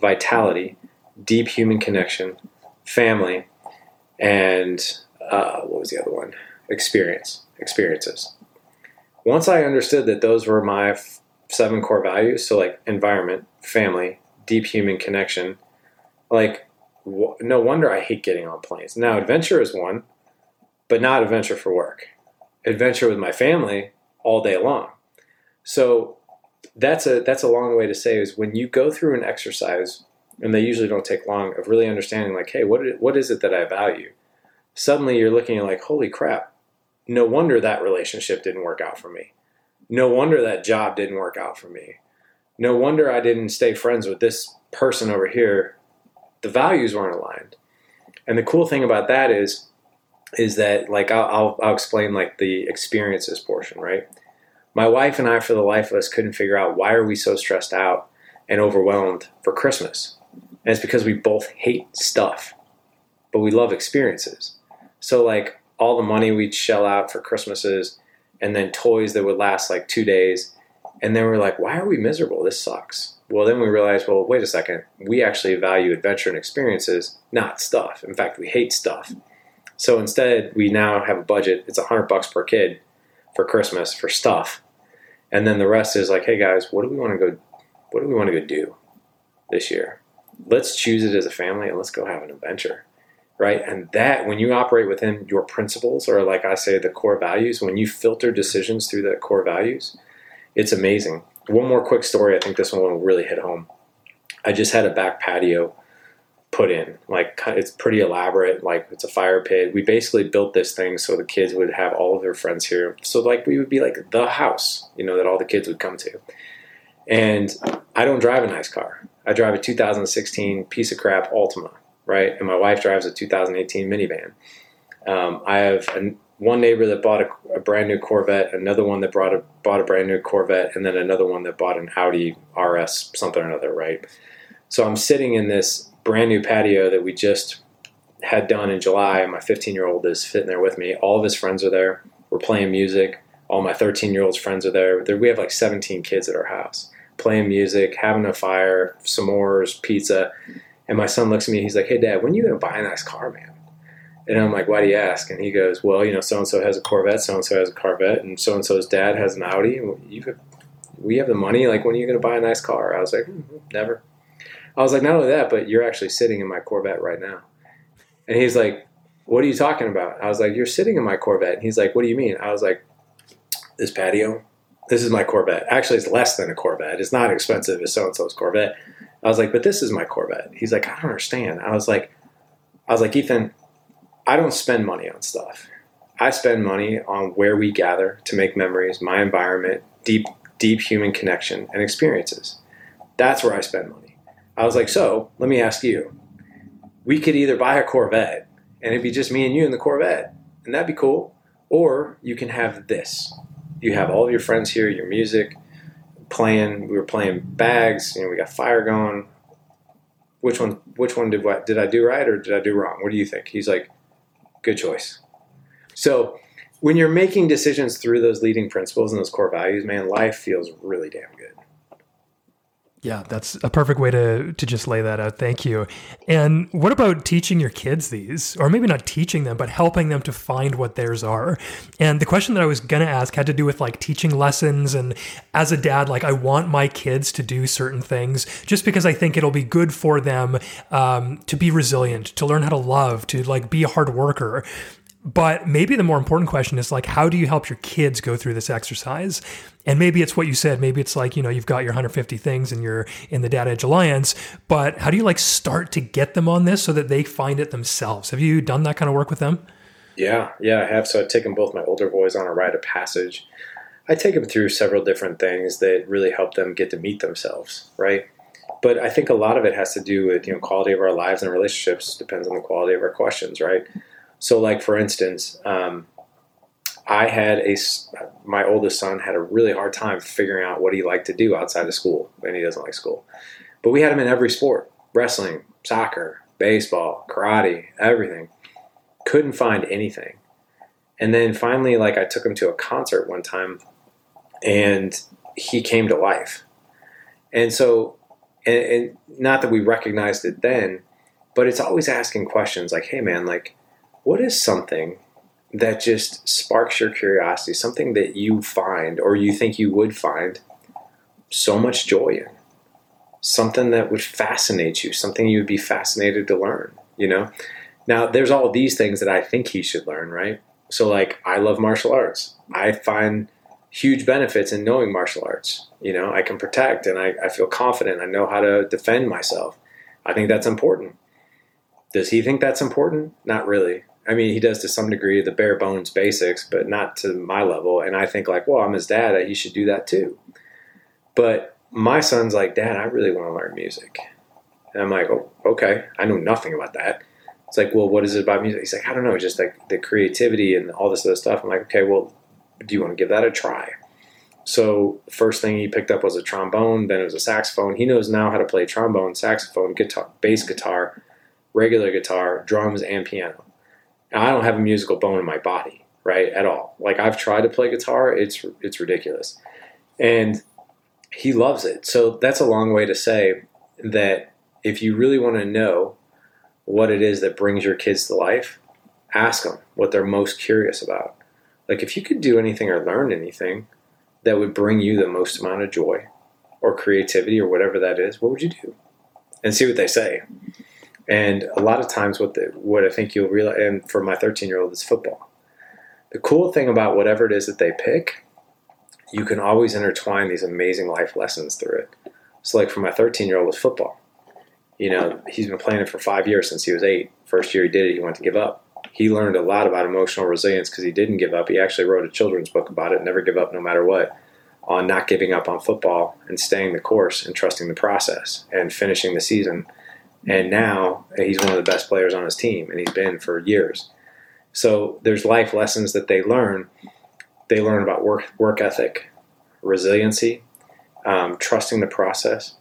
vitality, deep human connection, family, and uh, what was the other one? Experience, experiences. once I understood that those were my f- seven core values, so like environment, family, deep human connection, like no wonder I hate getting on planes. Now, adventure is one, but not adventure for work. Adventure with my family all day long. So that's a that's a long way to say is when you go through an exercise, and they usually don't take long, of really understanding like, hey, what what is it that I value? Suddenly you're looking at like, holy crap, no wonder that relationship didn't work out for me. No wonder that job didn't work out for me. No wonder I didn't stay friends with this person over here. The values weren't aligned. And the cool thing about that is, is that like I'll, I'll, I'll explain like the experiences portion, right? My wife and I, for the life of us, couldn't figure out why are we so stressed out and overwhelmed for Christmas. And it's because we both hate stuff, but we love experiences. So like all the money we'd shell out for Christmases and then toys that would last like two days. And then we're like, why are we miserable? This sucks. Well, then we realized, well, wait a second. We actually value adventure and experiences, not stuff. In fact, we hate stuff. So instead, we now have a budget. It's a hundred bucks per kid for Christmas for stuff. And then the rest is like, hey guys, what do we want to go what do we want to go do this year? Let's choose it as a family and let's go have an adventure right? And that, when you operate within your principles, or like I say, the core values, when you filter decisions through the core values, it's amazing. One more quick story. I think this one will really hit home. I just had a back patio put in. Like it's pretty elaborate. Like it's a fire pit. We basically built this thing so the kids would have all of their friends here. So like we would be like the house, you know, that all the kids would come to. And I don't drive a nice car. I drive a 2016 piece of crap Altima right? And my wife drives a 2018 minivan. Um, I have a, one neighbor that bought a, a, brand new Corvette, another one that brought a, bought a brand new Corvette, and then another one that bought an Audi RS something or another, right? So I'm sitting in this brand new patio that we just had done in July. My 15 year old is sitting there with me. All of his friends are there. We're playing music. All my 13 year old's friends are there. We have like 17 kids at our house playing music, having a fire, s'mores, pizza. And my son looks at me, he's like, Hey dad, when are you gonna buy a nice car, man? And I'm like, Why do you ask? And he goes, Well, you know, so and so has a Corvette, so and so has a Corvette, and so and so's dad has an Audi. And we have the money. Like, when are you gonna buy a nice car? I was like, hmm, Never. I was like, Not only that, but you're actually sitting in my Corvette right now. And he's like, What are you talking about? I was like, You're sitting in my Corvette. And he's like, What do you mean? I was like, This patio. This is my Corvette. Actually, it's less than a Corvette. It's not expensive as so and so's Corvette I was like, but this is my Corvette. He's like, I don't understand. I was like, I was like, Ethan, I don't spend money on stuff. I spend money on where we gather to make memories, my environment, deep, deep human connection and experiences. That's where I spend money. I was like, so let me ask you. We could either buy a Corvette and it'd be just me and you in the Corvette, and that'd be cool. Or you can have this. You have all of your friends here, your music, playing. We were playing bags. You know, we got fire going. Which one? Which one did what? Did I do right or did I do wrong? What do you think? He's like, good choice. So when you're making decisions through those leading principles and those core values, man, life feels really damn good. Yeah, that's a perfect way to to just lay that out. Thank you. And what about teaching your kids these, or maybe not teaching them, but helping them to find what theirs are? And the question that I was gonna ask had to do with like teaching lessons. And as a dad, like I want my kids to do certain things just because I think it'll be good for them um, to be resilient, to learn how to love, to like be a hard worker. But maybe the more important question is like, how do you help your kids go through this exercise? And maybe it's what you said. Maybe it's like, you know, you've got your 150 things and you're in the Dad Edge Alliance, but how do you like start to get them on this so that they find it themselves? Have you done that kind of work with them? Yeah, yeah, I have. So I've taken both my older boys on a rite of passage. I take them through several different things that really help them get to meet themselves, right? But I think a lot of it has to do with, you know, quality of our lives and relationships depends on the quality of our questions, right? So, like for instance, um, I had a my oldest son had a really hard time figuring out what he liked to do outside of school, and he doesn't like school. But we had him in every sport: wrestling, soccer, baseball, karate, everything. Couldn't find anything. And then finally, like I took him to a concert one time, and he came to life. And so, and, and not that we recognized it then, but it's always asking questions like, "Hey, man, like." What is something that just sparks your curiosity, something that you find or you think you would find so much joy in, something that would fascinate you, something you would be fascinated to learn, you know? Now, there's all these things that I think he should learn, right? So, like, I love martial arts. I find huge benefits in knowing martial arts. You know, I can protect and I, I feel confident. I know how to defend myself. I think that's important. Does he think that's important? Not really. I mean, he does to some degree the bare bones basics, but not to my level. And I think like, well, I'm his dad. He should do that too. But my son's like, Dad, I really want to learn music. And I'm like, oh, okay. I know nothing about that. It's like, well, what is it about music? He's like, I don't know, just like the creativity and all this other stuff. I'm like, okay, well, do you want to give that a try? So first thing he picked up was a trombone, then it was a saxophone. He knows now how to play trombone, saxophone, guitar, bass guitar, regular guitar, drums, and piano. I don't have a musical bone in my body, right, at all. Like I've tried to play guitar, it's it's ridiculous, and he loves it. So that's a long way to say that if you really want to know what it is that brings your kids to life, ask them what they're most curious about. Like if you could do anything or learn anything that would bring you the most amount of joy or creativity or whatever that is, what would you do? And see what they say. And a lot of times, what the, what I think you'll realize, and for my 13 year old, is football. The cool thing about whatever it is that they pick, you can always intertwine these amazing life lessons through it. So, like for my 13 year old, was football. You know, he's been playing it for five years since he was eight. First year he did it, he went to give up. He learned a lot about emotional resilience because he didn't give up. He actually wrote a children's book about it, Never Give Up No Matter What, on not giving up on football and staying the course and trusting the process and finishing the season and now he's one of the best players on his team, and he's been for years. So there's life lessons that they learn. They learn about work work ethic, resiliency, um, trusting the process,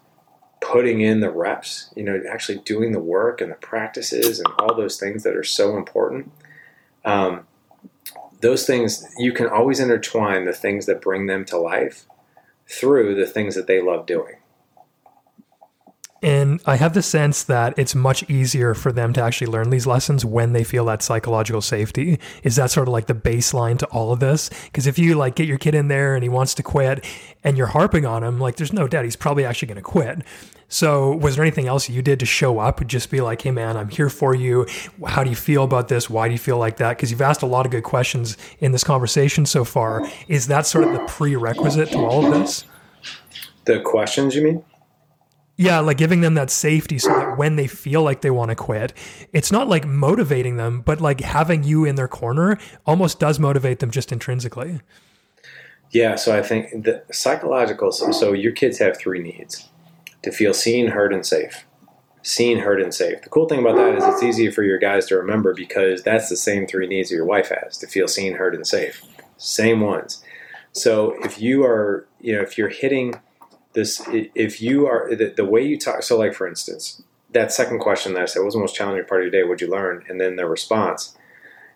putting in the reps. You know, actually doing the work and the practices and all those things that are so important. Um, those things you can always intertwine the things that bring them to life through the things that they love doing. And I have the sense that it's much easier for them to actually learn these lessons when they feel that psychological safety. Is that sort of like the baseline to all of this? Because if you like get your kid in there and he wants to quit and you're harping on him, like there's no doubt he's probably actually going to quit. So, was there anything else you did to show up? Just be like, hey, man, I'm here for you. How do you feel about this? Why do you feel like that? Because you've asked a lot of good questions in this conversation so far. Is that sort of the prerequisite to all of this? The questions, you mean? Yeah, like giving them that safety so that when they feel like they want to quit, it's not like motivating them, but like having you in their corner almost does motivate them just intrinsically. Yeah, so I think the psychological, so, so your kids have three needs to feel seen, heard, and safe. Seen, heard, and safe. The cool thing about that is it's easier for your guys to remember because that's the same three needs that your wife has to feel seen, heard, and safe. Same ones. So if you are, you know, if you're hitting this if you are the, the, way you talk so like for instance that second question that i said what was the most challenging part of your day? What'd you learn? And then their response.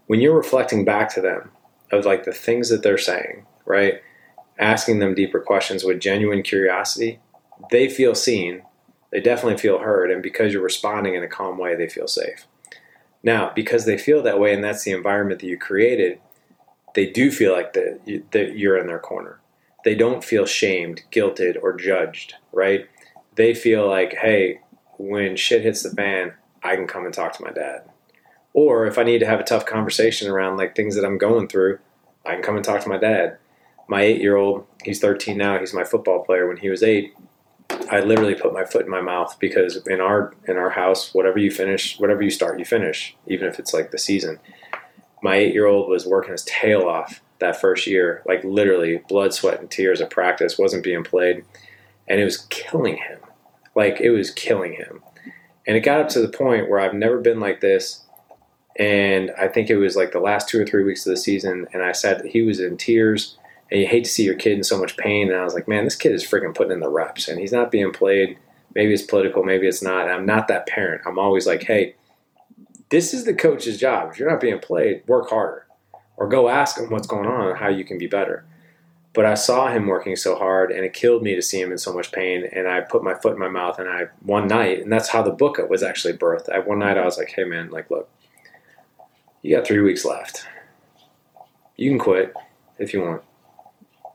When you're reflecting back to them of like the things that they're saying right asking them deeper questions with genuine curiosity they feel seen they definitely feel heard and because you're responding in a calm way they feel safe. Now because they feel that way and that's the environment that you created they do feel like that you're in their corner they don't feel shamed, guilted, or judged, right? They feel like, hey, when shit hits the fan, I can come and talk to my dad. Or if I need to have a tough conversation around like things that I'm going through, I can come and talk to my dad. My eight year old, he's 13 now, he's my football player. When he was eight, I literally put my foot in my mouth because in our in our house, whatever you finish, whatever you start, you finish, even if it's like the season. My eight year old was working his tail off that first year, like literally blood, sweat, and tears of practice, wasn't being played. And it was killing him. Like it was killing him. And it got up to the point where I've never been like this. And I think it was like the last two or three weeks of the season. And I said he was in tears. And you hate to see your kid in so much pain. And I was like, man, this kid is freaking putting in the reps. And he's not being played. Maybe it's political, maybe it's not. And I'm not that parent. I'm always like, hey, this is the coach's job. If you're not being played, work harder or go ask him what's going on and how you can be better. But I saw him working so hard, and it killed me to see him in so much pain. And I put my foot in my mouth, and I one night, and that's how the book was actually birthed. I, one night I was like, "Hey man, like, look, you got three weeks left. You can quit if you want,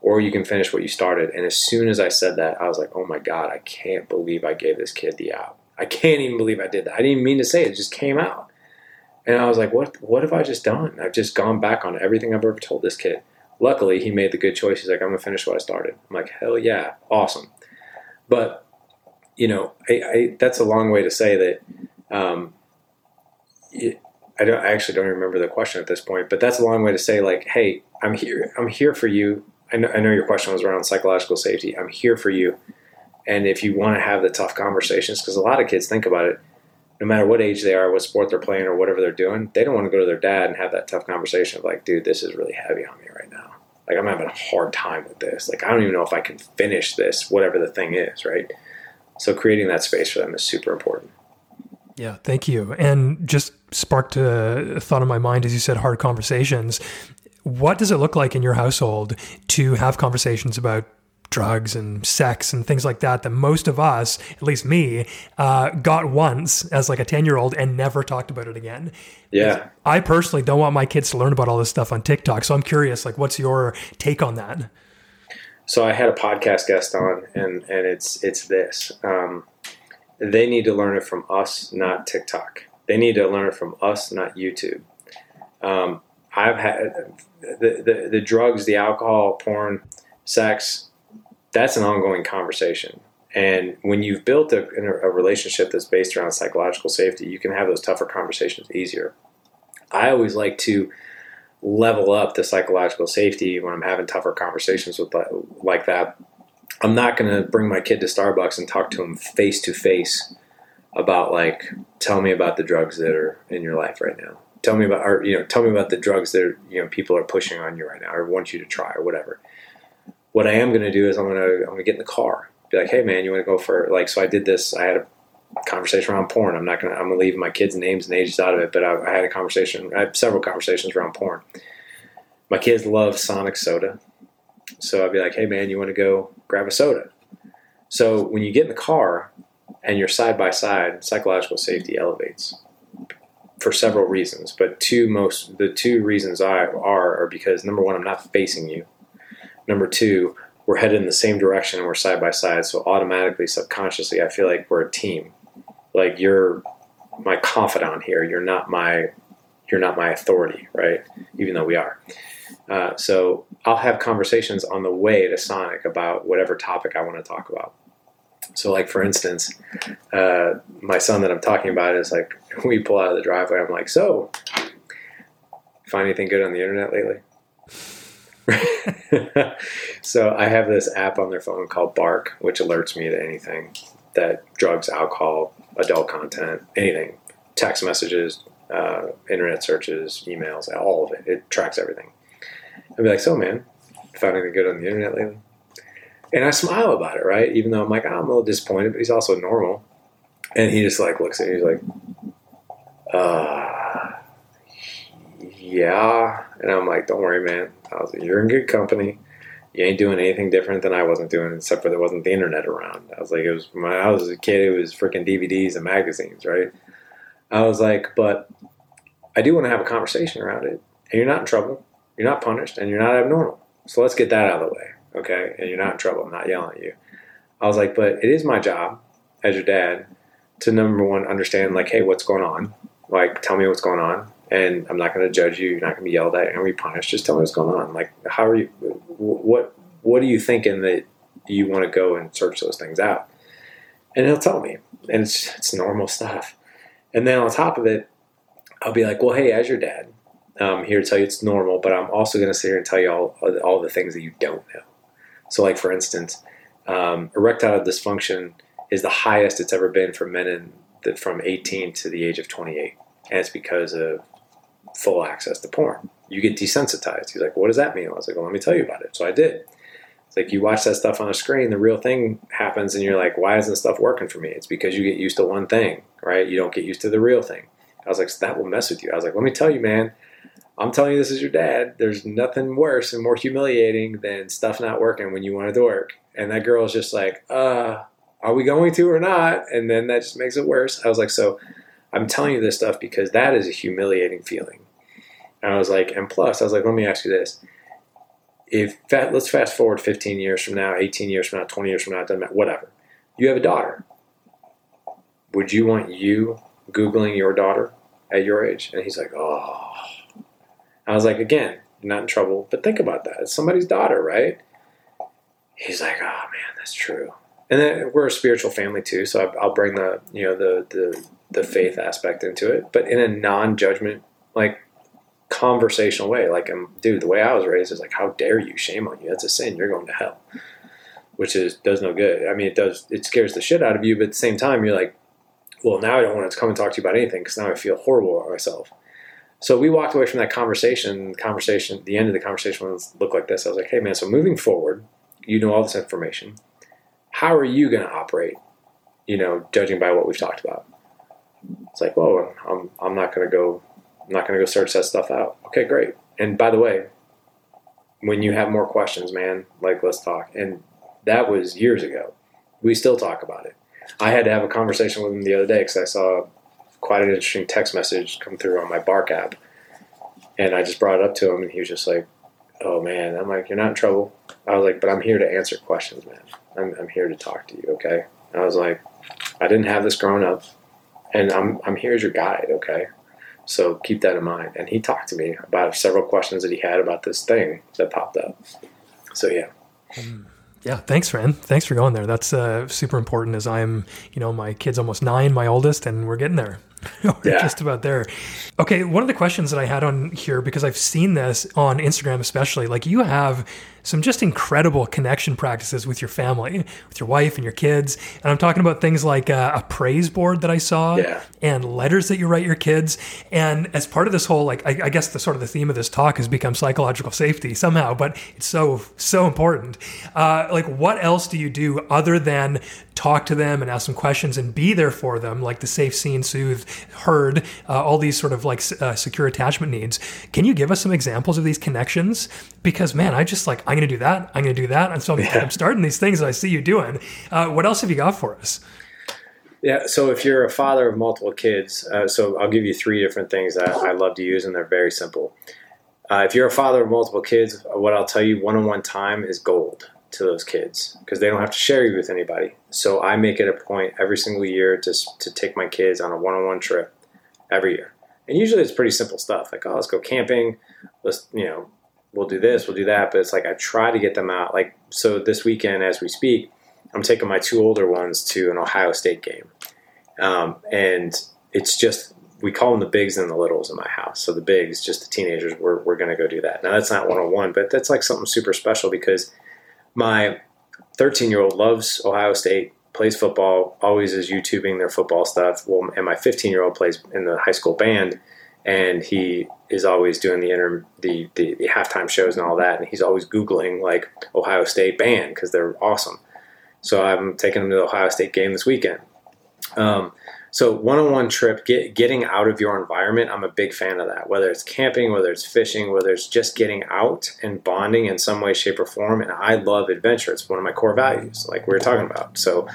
or you can finish what you started. And as soon as I said that, I was like, oh my God, I can't believe I gave this kid the out. I can't even believe I did that. I didn't mean to say it, it just came out. And I was like, what, what have I just done? I've just gone back on everything I've ever told this kid. Luckily, he made the good choice. He's like, I'm going to finish what I started. I'm like, hell yeah, awesome. But, you know, I, I, that's a long way to say that um, it, I don't I actually don't remember the question at this point, but that's a long way to say like, hey, I'm here. I'm here for you. I know, I know your question was around psychological safety. I'm here for you. And if you want to have the tough conversations, because a lot of kids think about it, no matter what age they are, what sport they're playing, or whatever they're doing, they don't want to go to their dad and have that tough conversation of like, dude, this is really heavy on me right now. Like, I'm having a hard time with this. Like, I don't even know if I can finish this, whatever the thing is, right? So, creating that space for them is super important. Yeah, thank you. And just sparked a thought in my mind as you said hard conversations. What does it look like in your household to have conversations about drugs and sex and things like that that most of us, at least me, uh, got once as like a 10 year old and never talked about it again. Yeah. I personally don't want my kids to learn about all this stuff on TikTok. So I'm curious, like, what's your take on that? So I had a podcast guest on and, and it's, it's this, um, they need to learn it from us, not TikTok. They need to learn it from us, not YouTube. Um, I've had the, the, the drugs, the alcohol, porn, sex. That's an ongoing conversation. And when you've built a, a relationship that's based around psychological safety, you can have those tougher conversations easier. I always like to level up the psychological safety when I'm having tougher conversations with like that I'm not going to bring my kid to Starbucks and talk to him face to face about like, tell me about the drugs that are in your life right now. Tell me about, or, you know, tell me about the drugs that are, you know people are pushing on you right now, or want you to try, or whatever. What I am going to do is I'm going to I'm going to get in the car, be like, hey man, you want to go for like? So I did this. I had a conversation around porn. I'm not going to I'm going to leave my kids' names and ages out of it, but I, I had a conversation. I had several conversations around porn. My kids love Sonic soda. So I'd be like, hey man, you want to go grab a soda? So when you get in the car and you're side by side, psychological safety elevates for several reasons. But two most the two reasons I are are because number one, I'm not facing you. Number two, we're headed in the same direction and we're side by side. So automatically, subconsciously, I feel like we're a team. Like you're my confidant here. You're not my you're not my authority, right? Even though we are. Uh, so I'll have conversations on the way to Sonic about whatever topic I want to talk about. So, like for instance, uh, my son that I'm talking about is like, <laughs> we pull out of the driveway. I'm like, so, find anything good on the internet lately? <laughs> so I have this app on their phone called Bark, which alerts me to anything that drugs, alcohol, adult content, anything, text messages, uh, internet searches, emails, all of it. It tracks everything. I'd be like, so man, found anything good on the internet lately? And I smile about it, right? Even though I'm like, oh, I'm a little disappointed, but he's also normal. And he just like looks at me, he's like, uh, yeah. And I'm like, don't worry, man. I was like, you're in good company. You ain't doing anything different than I wasn't doing, except for there wasn't the internet around. I was like, it was when I was a kid, it was freaking DVDs and magazines, right? I was like, but I do want to have a conversation around it. And you're not in trouble. You're not punished and you're not abnormal. So let's get that out of the way. Okay. And you're not in trouble. I'm not yelling at you. I was like, but it is my job as your dad to number one, understand like, hey, what's going on? Like, tell me what's going on. And I'm not going to judge you. You're not going to be yelled at. You're going to be punished. Just tell me what's going on. Like, how are you? What What are you thinking that you want to go and search those things out? And he'll tell me, and it's it's normal stuff. And then on top of it, I'll be like, well, hey, as your dad, I'm here to tell you it's normal, but I'm also going to sit here and tell you all, all the things that you don't know. So, like for instance, um, erectile dysfunction is the highest it's ever been for men in the, from 18 to the age of 28, and it's because of full access to porn. You get desensitized. He's like, "What does that mean?" I was like, "Well, let me tell you about it." So I did. It's like you watch that stuff on a screen, the real thing happens, and you're like, "Why isn't stuff working for me?" It's because you get used to one thing, right? You don't get used to the real thing. I was like, so "That will mess with you." I was like, "Let me tell you, man." I'm telling you, this is your dad. There's nothing worse and more humiliating than stuff not working when you want it to work. And that girl girl's just like, uh, are we going to or not? And then that just makes it worse. I was like, so I'm telling you this stuff because that is a humiliating feeling. And I was like, and plus, I was like, let me ask you this. If fat, let's fast forward 15 years from now, 18 years from now, 20 years from now, doesn't matter, whatever. You have a daughter. Would you want you Googling your daughter at your age? And he's like, oh. I was like, again, not in trouble, but think about that. It's somebody's daughter, right? He's like, oh man, that's true. And then we're a spiritual family too, so I'll bring the you know the the the faith aspect into it, but in a non-judgment like conversational way. Like, um, dude, the way I was raised is like, how dare you? Shame on you. That's a sin. You're going to hell, which is does no good. I mean, it does. It scares the shit out of you, but at the same time, you're like, well, now I don't want to come and talk to you about anything because now I feel horrible about myself. So we walked away from that conversation. Conversation. The end of the conversation was look like this. I was like, hey man, so moving forward, you know all this information. How are you going to operate? You know, judging by what we've talked about. It's like, well, I'm I'm not going to go. I'm not going to go search that stuff out. Okay, great. And by the way, when you have more questions, man, like let's talk. And that was years ago. We still talk about it. I had to have a conversation with him the other day because I saw quite an interesting text message come through on my Bark app, and I just brought it up to him, and he was just like, "Oh man," I'm like, "You're not in trouble." I was like, "But I'm here to answer questions, man. I'm, I'm here to talk to you, okay?" And I was like, "I didn't have this growing up, and I'm I'm here as your guide, okay?" So keep that in mind. And he talked to me about several questions that he had about this thing that popped up. So yeah. Yeah, thanks, friend. Thanks for going there. That's uh, super important. As I'm, you know, my kid's almost nine, my oldest, and we're getting there. <laughs> we're yeah. just about there. Okay, one of the questions that I had on here because I've seen this on Instagram, especially, like you have some just incredible connection practices with your family, with your wife and your kids. And I'm talking about things like uh, a praise board that I saw yeah. and letters that you write your kids. And as part of this whole, like, I, I, guess the sort of the theme of this talk has become psychological safety somehow, but it's so, so important. Uh, like, what else do you do other than talk to them and ask some questions and be there for them, like the safe, seen, soothe, heard, uh, all these sort of like uh, secure attachment needs? Can you give us some examples of these connections? Because, man, I just like, I'm going to do that. I'm going to do that. And so I'm, yeah. I'm starting these things that I see you doing. Uh, what else have you got for us? Yeah, so if you're a father of multiple kids, uh, so I'll give you three different things that I love to use, and they're very simple. Uh, if you're a father of multiple kids, what I'll tell you one on one time is gold to those kids because they don't have to share you with anybody. So I make it a point every single year to, to take my kids on a one on one trip every year. And usually it's pretty simple stuff like, oh, let's go camping. Let's, you know, we'll do this, we'll do that. But it's like I try to get them out. Like so, this weekend as we speak, I'm taking my two older ones to an Ohio State game, um, and it's just we call them the bigs and the littles in my house. So the bigs, just the teenagers, we're we're going to go do that. Now that's not one on one, but that's like something super special because my 13 year old loves Ohio State, plays football, always is YouTubing their football stuff. Well, and my 15 year old plays in the high school band and he is always doing the inter the, the, the halftime shows and all that, and he's always googling like Ohio State band because they're awesome. So I'm taking him to the Ohio State game this weekend. Um, so one-on-one trip, get, getting out of your environment, I'm a big fan of that. Whether it's camping, whether it's fishing, whether it's just getting out and bonding in some way, shape, or form. And I love adventure; it's one of my core values, like we were talking about. So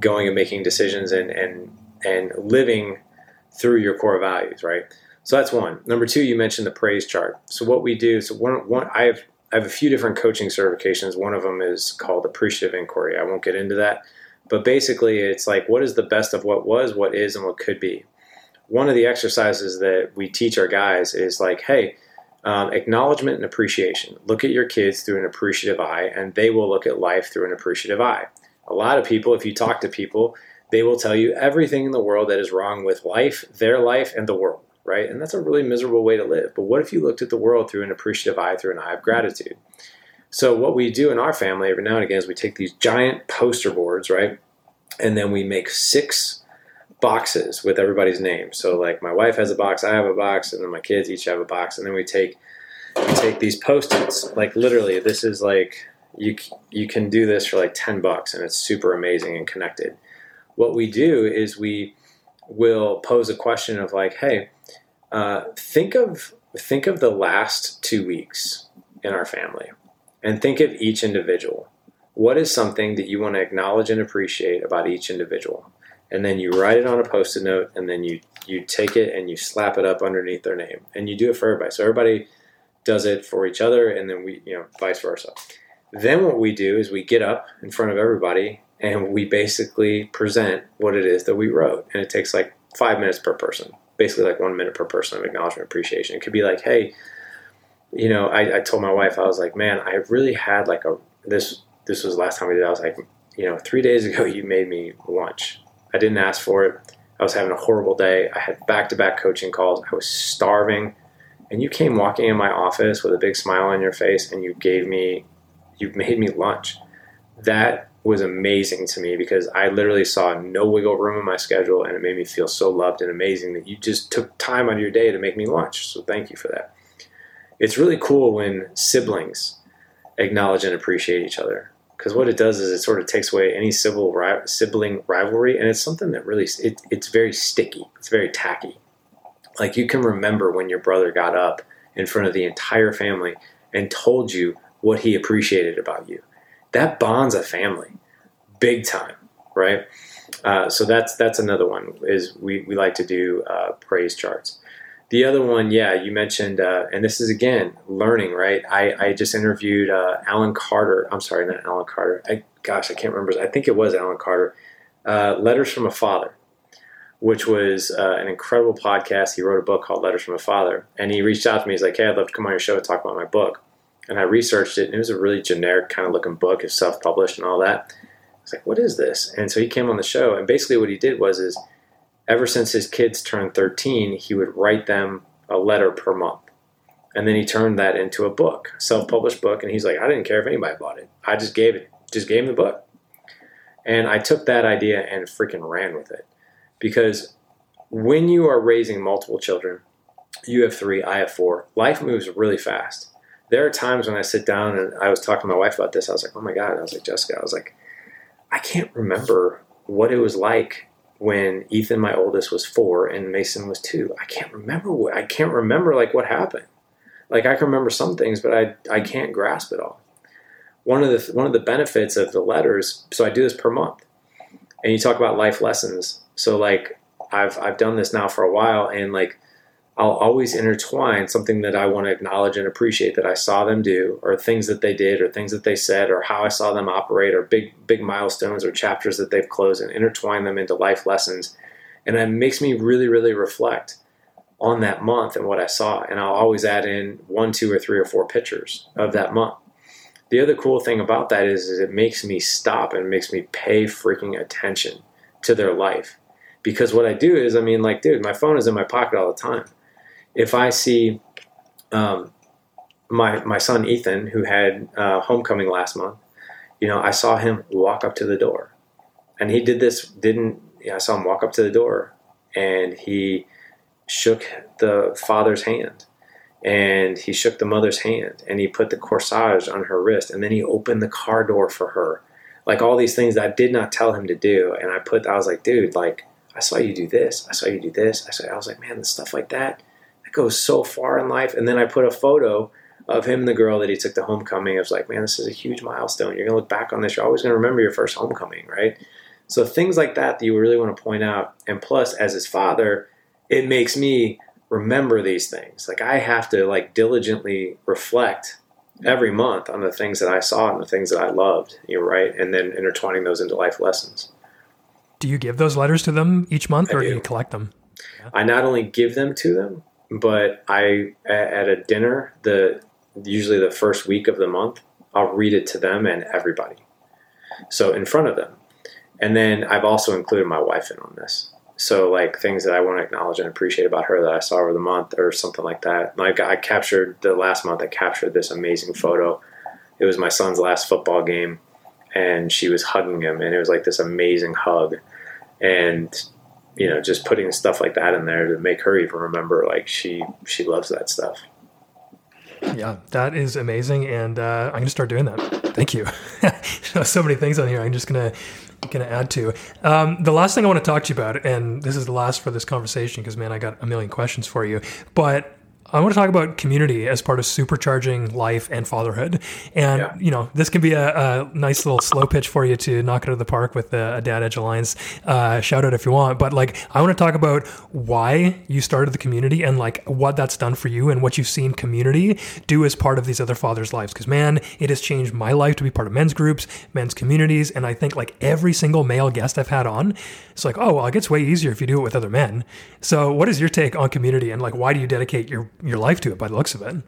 going and making decisions and and and living through your core values, right? So that's one. Number two, you mentioned the praise chart. So what we do, so one, one I have I have a few different coaching certifications. One of them is called appreciative inquiry. I won't get into that, but basically, it's like what is the best of what was, what is, and what could be. One of the exercises that we teach our guys is like, hey, um, acknowledgement and appreciation. Look at your kids through an appreciative eye, and they will look at life through an appreciative eye. A lot of people, if you talk to people, they will tell you everything in the world that is wrong with life, their life, and the world right? And that's a really miserable way to live. But what if you looked at the world through an appreciative eye, through an eye of gratitude? So, what we do in our family every now and again is we take these giant poster boards, right? And then we make six boxes with everybody's name. So, like my wife has a box, I have a box, and then my kids each have a box. And then we take we take these post-its, like literally, this is like you you can do this for like ten bucks, and it's super amazing and connected. What we do is we will pose a question of like, hey, uh, think of think of the last two weeks in our family, and think of each individual. What is something that you want to acknowledge and appreciate about each individual? and then you write it on a post-it note, and then you you take it and you slap it up underneath their name, and you do it for everybody. So everybody does it for each other, and then we, you know, vice versa. Then what we do is we get up in front of everybody and we basically present what it is that we wrote, and it takes like five minutes per person, basically like one minute per person of acknowledgement appreciation. It could be like, hey, you know, I, I told my wife, I was like, man, I really had like a this this was the last time we did. I was like, you know, three days ago <laughs> you made me lunch. I didn't ask for it. I was having a horrible day. I had back to back coaching calls. I was starving. And you came walking in my office with a big smile on your face and you gave me, you made me lunch. That was amazing to me because I literally saw no wiggle room in my schedule and it made me feel so loved and amazing that you just took time out of your day to make me lunch. So thank you for that. It's really cool when siblings acknowledge and appreciate each other. Because what it does is it sort of takes away any civil sibling rivalry and it's something that really it, it's very sticky. It's very tacky. Like you can remember when your brother got up in front of the entire family and told you what he appreciated about you. That bonds a family big time right? Uh, so that's that's another one is we, we like to do uh, praise charts the other one, yeah, you mentioned, uh, and this is again learning, right? I, I just interviewed uh, Alan Carter. I'm sorry, not Alan Carter. I, gosh, I can't remember. I think it was Alan Carter. Uh, Letters from a Father, which was uh, an incredible podcast. He wrote a book called Letters from a Father, and he reached out to me. He's like, "Hey, I'd love to come on your show and talk about my book." And I researched it, and it was a really generic kind of looking book. It's self published and all that. I was like, "What is this?" And so he came on the show, and basically what he did was is ever since his kids turned 13, he would write them a letter per month. And then he turned that into a book, self-published book, and he's like, I didn't care if anybody bought it. I just gave it, just gave him the book. And I took that idea and freaking ran with it. Because when you are raising multiple children, you have three, I have four, life moves really fast. There are times when I sit down and I was talking to my wife about this. I was like, oh my God. I was like, Jessica, I was like, I can't remember what it was like when Ethan, my oldest, was four and Mason was two. I can't remember what I can't remember like what happened. Like I can remember some things, but I I can't grasp it all. One of the one of the benefits of the letters. So I do this per month, and you talk about life lessons. So like I've I've done this now for a while, and like I'll always intertwine something that I want to acknowledge and appreciate that I saw them do, or things that they did, or things that they said, or how I saw them operate, or big big milestones or chapters that they've closed, and intertwine them into life lessons. And it makes me really, really reflect on that month and what I saw. And I'll always add in one, two, or three or four pictures of that month. The other cool thing about that is, is it makes me stop and makes me pay freaking attention to their life. Because what I do is, I mean, like, dude, my phone is in my pocket all the time if I see um, my my son Ethan, who had uh, homecoming last month, you know, I saw him walk up to the door, and he did this. Didn't I saw him walk up to the door, and he shook the father's hand, and he shook the mother's hand, and he put the corsage on her wrist, and then he opened the car door for her, like all these things that I did not tell him to do, and I put. I was like, dude, like I saw you do this. I saw you do this. I saw. I was like, man, the stuff like that goes so far in life. And then I put a photo of him and the girl that he took to homecoming. I was like, man, this is a huge milestone. You're going to look back on this. You're always going to remember your first homecoming, right? So things like that that you really want to point out. And plus, as his father, it makes me remember these things. Like I have to like diligently reflect every month on the things that I saw and the things that I loved, you know, right? And then intertwining those into life lessons. Do you give those letters to them each month or do. do you collect them? Yeah. I not only give them to them, but I at a dinner the usually the first week of the month I'll read it to them and everybody. So in front of them. And then I've also included my wife in on this. So like things that I want to acknowledge and appreciate about her that I saw over the month or something like that. Like I captured the last month I captured this amazing photo. It was my son's last football game and she was hugging him and it was like this amazing hug. And you know, just putting stuff like that in there to make her even remember like she she loves that stuff. Yeah, that is amazing, and uh, I'm gonna start doing that. Thank you. <laughs> so many things on here. I'm just gonna gonna add to. Um, the last thing I want to talk to you about, and this is the last for this conversation because man, I got a million questions for you. But I want to talk about community as part of supercharging life and fatherhood. And, yeah. you know, this can be a, a, nice little slow pitch for you to knock it out of the park with a, a Dad Edge Alliance uh, shout out if you want. But, like, I want to talk about why you started the community and, like, what that's done for you and what you've seen community do as part of these other fathers' lives. Because, man, it has changed my life to be part of men's groups, men's communities. And I think, like, every single male guest I've had on, it's like, oh, well, it gets way easier if you do it with other men. So, what is your take on community and, like, why do you dedicate your your life to it by the looks of it.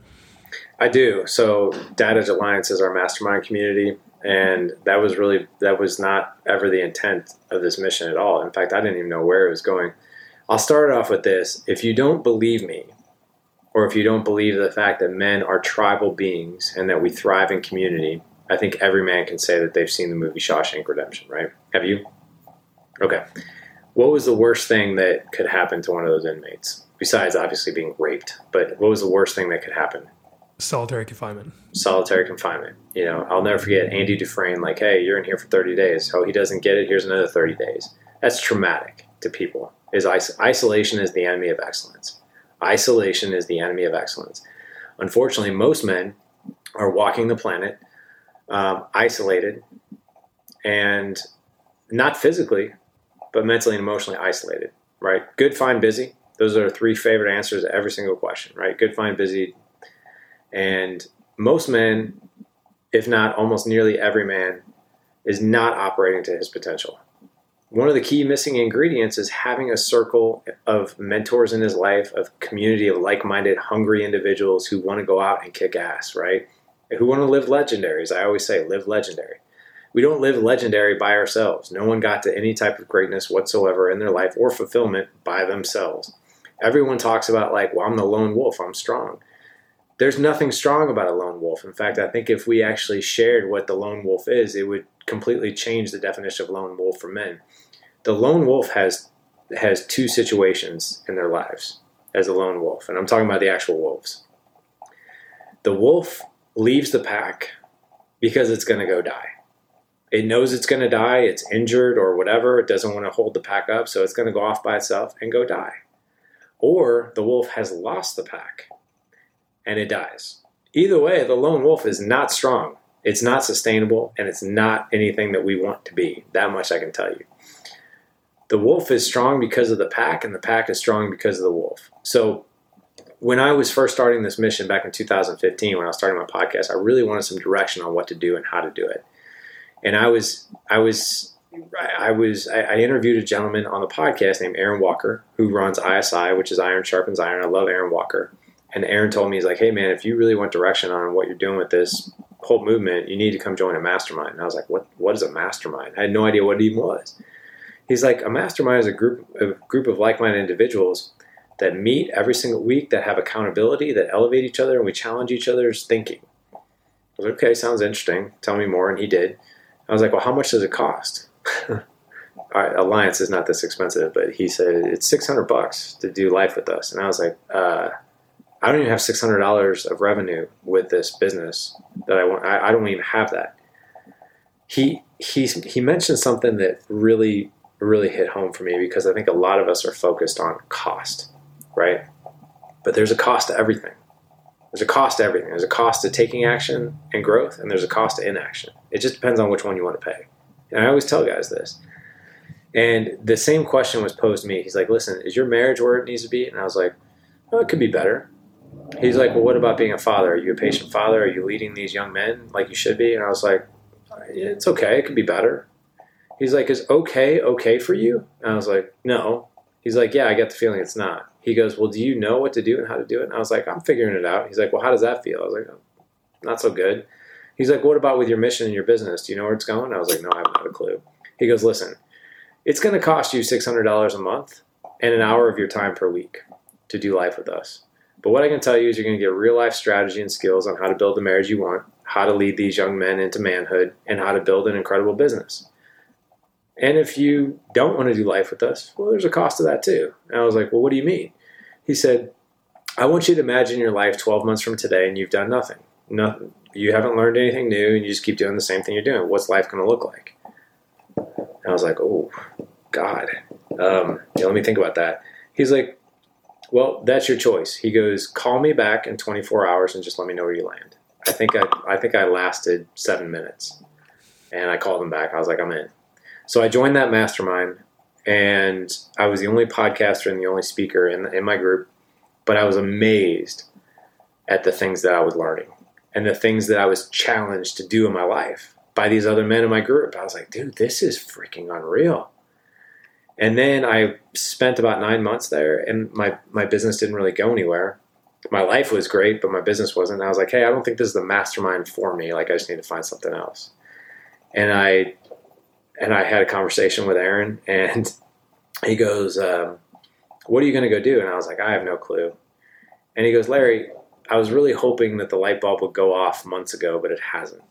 I do. So Edge Alliance is our mastermind community, and that was really that was not ever the intent of this mission at all. In fact, I didn't even know where it was going. I'll start off with this: if you don't believe me, or if you don't believe the fact that men are tribal beings and that we thrive in community, I think every man can say that they've seen the movie Shawshank Redemption. Right? Have you? Okay. What was the worst thing that could happen to one of those inmates? Besides obviously being raped. But what was the worst thing that could happen? Solitary confinement. Solitary confinement. You know, I'll never forget Andy Dufresne, like, hey, you're in here for 30 days. Oh, he doesn't get it. Here's another 30 days. That's traumatic to people. Is isolation is the enemy of excellence. Isolation is the enemy of excellence. Unfortunately, most men are walking the planet um, isolated and not physically, but mentally and emotionally isolated, right? Good, fine, busy. Those are three favorite answers to every single question, right? Good, fine, busy. And most men, if not almost nearly every man, is not operating to his potential. One of the key missing ingredients is having a circle of mentors in his life, of community of like-minded, hungry individuals who want to go out and kick ass, right? Who want to live legendary, as I always say, live legendary. We don't live legendary by ourselves. No one got to any type of greatness whatsoever in their life or fulfillment by themselves everyone talks about like, well, I'm the lone wolf, I'm strong. There's nothing strong about a lone wolf. In fact, I think if we actually shared what the lone wolf is, it would completely change the definition of lone wolf for men. The lone wolf has has two situations in their lives as a lone wolf, and I'm talking about the actual wolves. The wolf leaves the pack because it's going to go die. It knows it's going to die, it's injured or whatever, it doesn't want to hold the pack up, so it's going to go off by itself and go die or the wolf has lost the pack and it dies. Either way, the lone wolf is not strong. It's not sustainable and it's not anything that we want to be. That much I can tell you. The wolf is strong because of the pack, and the pack is strong because of the wolf. So, when I was first starting this mission back in 2015, when I was starting my podcast, I really wanted some direction on what to do and how to do it. And I was, I was I was I, I, interviewed a gentleman on the podcast named Aaron Walker who runs ISI, which is Iron Sharpens Iron. I love Aaron Walker, and Aaron told me he's like, "Hey man, if you really want direction on what you're doing with this whole movement, you need to come join a mastermind." And I was like, "What? What is a mastermind?" I had no idea what it even was. He's like, "A mastermind is a group a group of like-minded individuals." That meet every single week, that have accountability, that elevate each other, and we challenge each other's thinking. I was like, okay, sounds interesting. Tell me more. And he did. I was like, well, how much does it cost? <laughs> Alliance is not this expensive, but he said it's six hundred bucks to do life with us, and I was like, uh, I don't even have six hundred dollars of revenue with this business that I want. I, I don't even have that. He he he mentioned something that really really hit home for me because I think a lot of us are focused on cost, right? But there's a cost to everything. There's a cost to everything. There's a cost to taking action and growth, and there's a cost to inaction. It just depends on which one you want to pay. And I always tell guys this. And the same question was posed to me. He's like, listen, is your marriage where it needs to be? And I was like, oh, it could be better. He's like, well, what about being a father? Are you a patient father? Are you leading these young men like you should be? And I was like, it's okay. It could be better. He's like, is okay okay for you? And I was like, no. He's like, yeah, I get the feeling it's not. He goes, well, do you know what to do and how to do it? And I was like, I'm figuring it out. He's like, well, how does that feel? I was like, oh, not so good. He's like, what about with your mission and your business? Do you know where it's going? I was like, no, I have not a clue. He goes, listen, it's going to cost you $600 a month and an hour of your time per week to do life with us. But what I can tell you is you're going to get real life strategy and skills on how to build the marriage you want, how to lead these young men into manhood, and how to build an incredible business. And if you don't want to do life with us, well, there's a cost to that too. And I was like, well, what do you mean? He said, I want you to imagine your life 12 months from today and you've done nothing. Nothing you haven't learned anything new and you just keep doing the same thing you're doing. What's life going to look like? And I was like, oh, God. Um, yeah, let me think about that. He's like, well, that's your choice. He goes, call me back in 24 hours and just let me know where you land. I think I, I think I lasted seven minutes, and I called him back. I was like, I'm in. So I joined that mastermind, and I was the only podcaster and the only speaker in in my group. But I was amazed at the things that I was learning and the things that I was challenged to do in my life by these other men in my group. I was like, dude, this is freaking unreal. And then I spent about nine months there, and my my business didn't really go anywhere. My life was great, but my business wasn't. I was like, hey, I don't think this is the mastermind for me. Like, I just need to find something else. And I and I had a conversation with Aaron, <laughs> and he goes, um, "What are you going to go do?" And I was like, "I have no clue." And he goes, "Larry, I was really hoping that the light bulb would go off months ago, but it hasn't."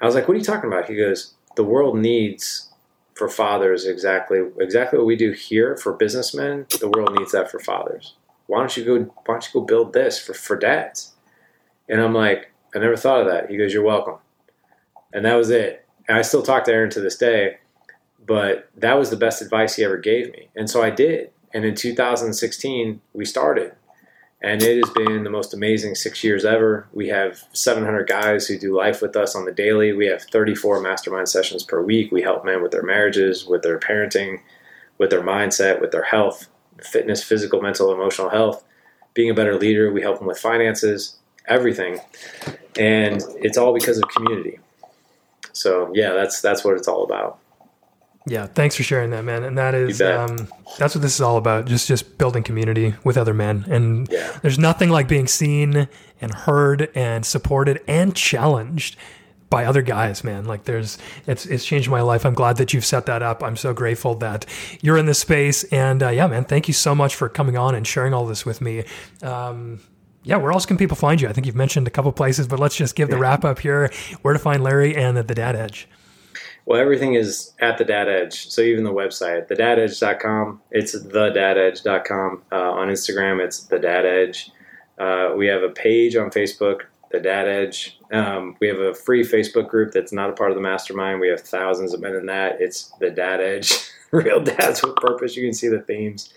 I was like, "What are you talking about?" He goes, "The world needs for fathers exactly exactly what we do here for businessmen. The world needs that for fathers. Why don't you go? Why don't you go build this for for dads?" And I'm like, "I never thought of that." He goes, "You're welcome." And that was it. And I still talk to Aaron to this day, but that was the best advice he ever gave me. And so I did. And in 2016, we started and it has been the most amazing six years ever. We have 700 guys who do life with us on the daily. We have 34 mastermind sessions per week. We help men with their marriages, with their parenting, with their mindset, with their health, fitness, physical, mental, emotional health, being a better leader. We help them with finances, everything. And it's all because of community. So yeah, that's that's what it's all about. Yeah, thanks for sharing that, man. And that is um, that's what this is all about. Just just building community with other men. And yeah. there's nothing like being seen and heard and supported and challenged by other guys, man. Like there's it's it's changed my life. I'm glad that you've set that up. I'm so grateful that you're in this space. And uh, yeah, man, thank you so much for coming on and sharing all this with me. Um, yeah, where else can people find you? I think you've mentioned a couple places, but let's just give the wrap up here. Where to find Larry and the, the Dad Edge. Well, everything is at the Dad Edge. So even the website, thedadedge.com, it's thedadedge.com. Uh, on Instagram, it's the Edge. Uh, we have a page on Facebook, the Dad Edge. Um, we have a free Facebook group that's not a part of the mastermind. We have thousands of men in that. It's the Dad Edge, <laughs> real dads with purpose. You can see the themes.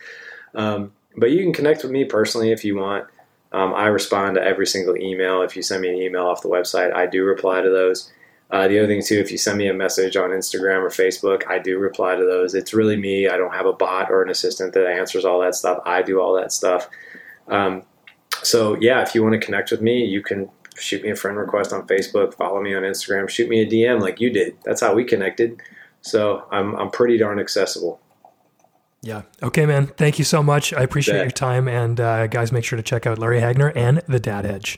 Um, but you can connect with me personally if you want. Um, I respond to every single email. If you send me an email off the website, I do reply to those. Uh, the other thing too, if you send me a message on Instagram or Facebook, I do reply to those. It's really me. I don't have a bot or an assistant that answers all that stuff. I do all that stuff. Um, so yeah, if you want to connect with me, you can shoot me a friend request on Facebook, follow me on Instagram, shoot me a DM like you did. That's how we connected. So I'm I'm pretty darn accessible. Yeah. Okay, man. Thank you so much. I appreciate your time. And uh, guys, make sure to check out Larry Hagner and the Dad Edge.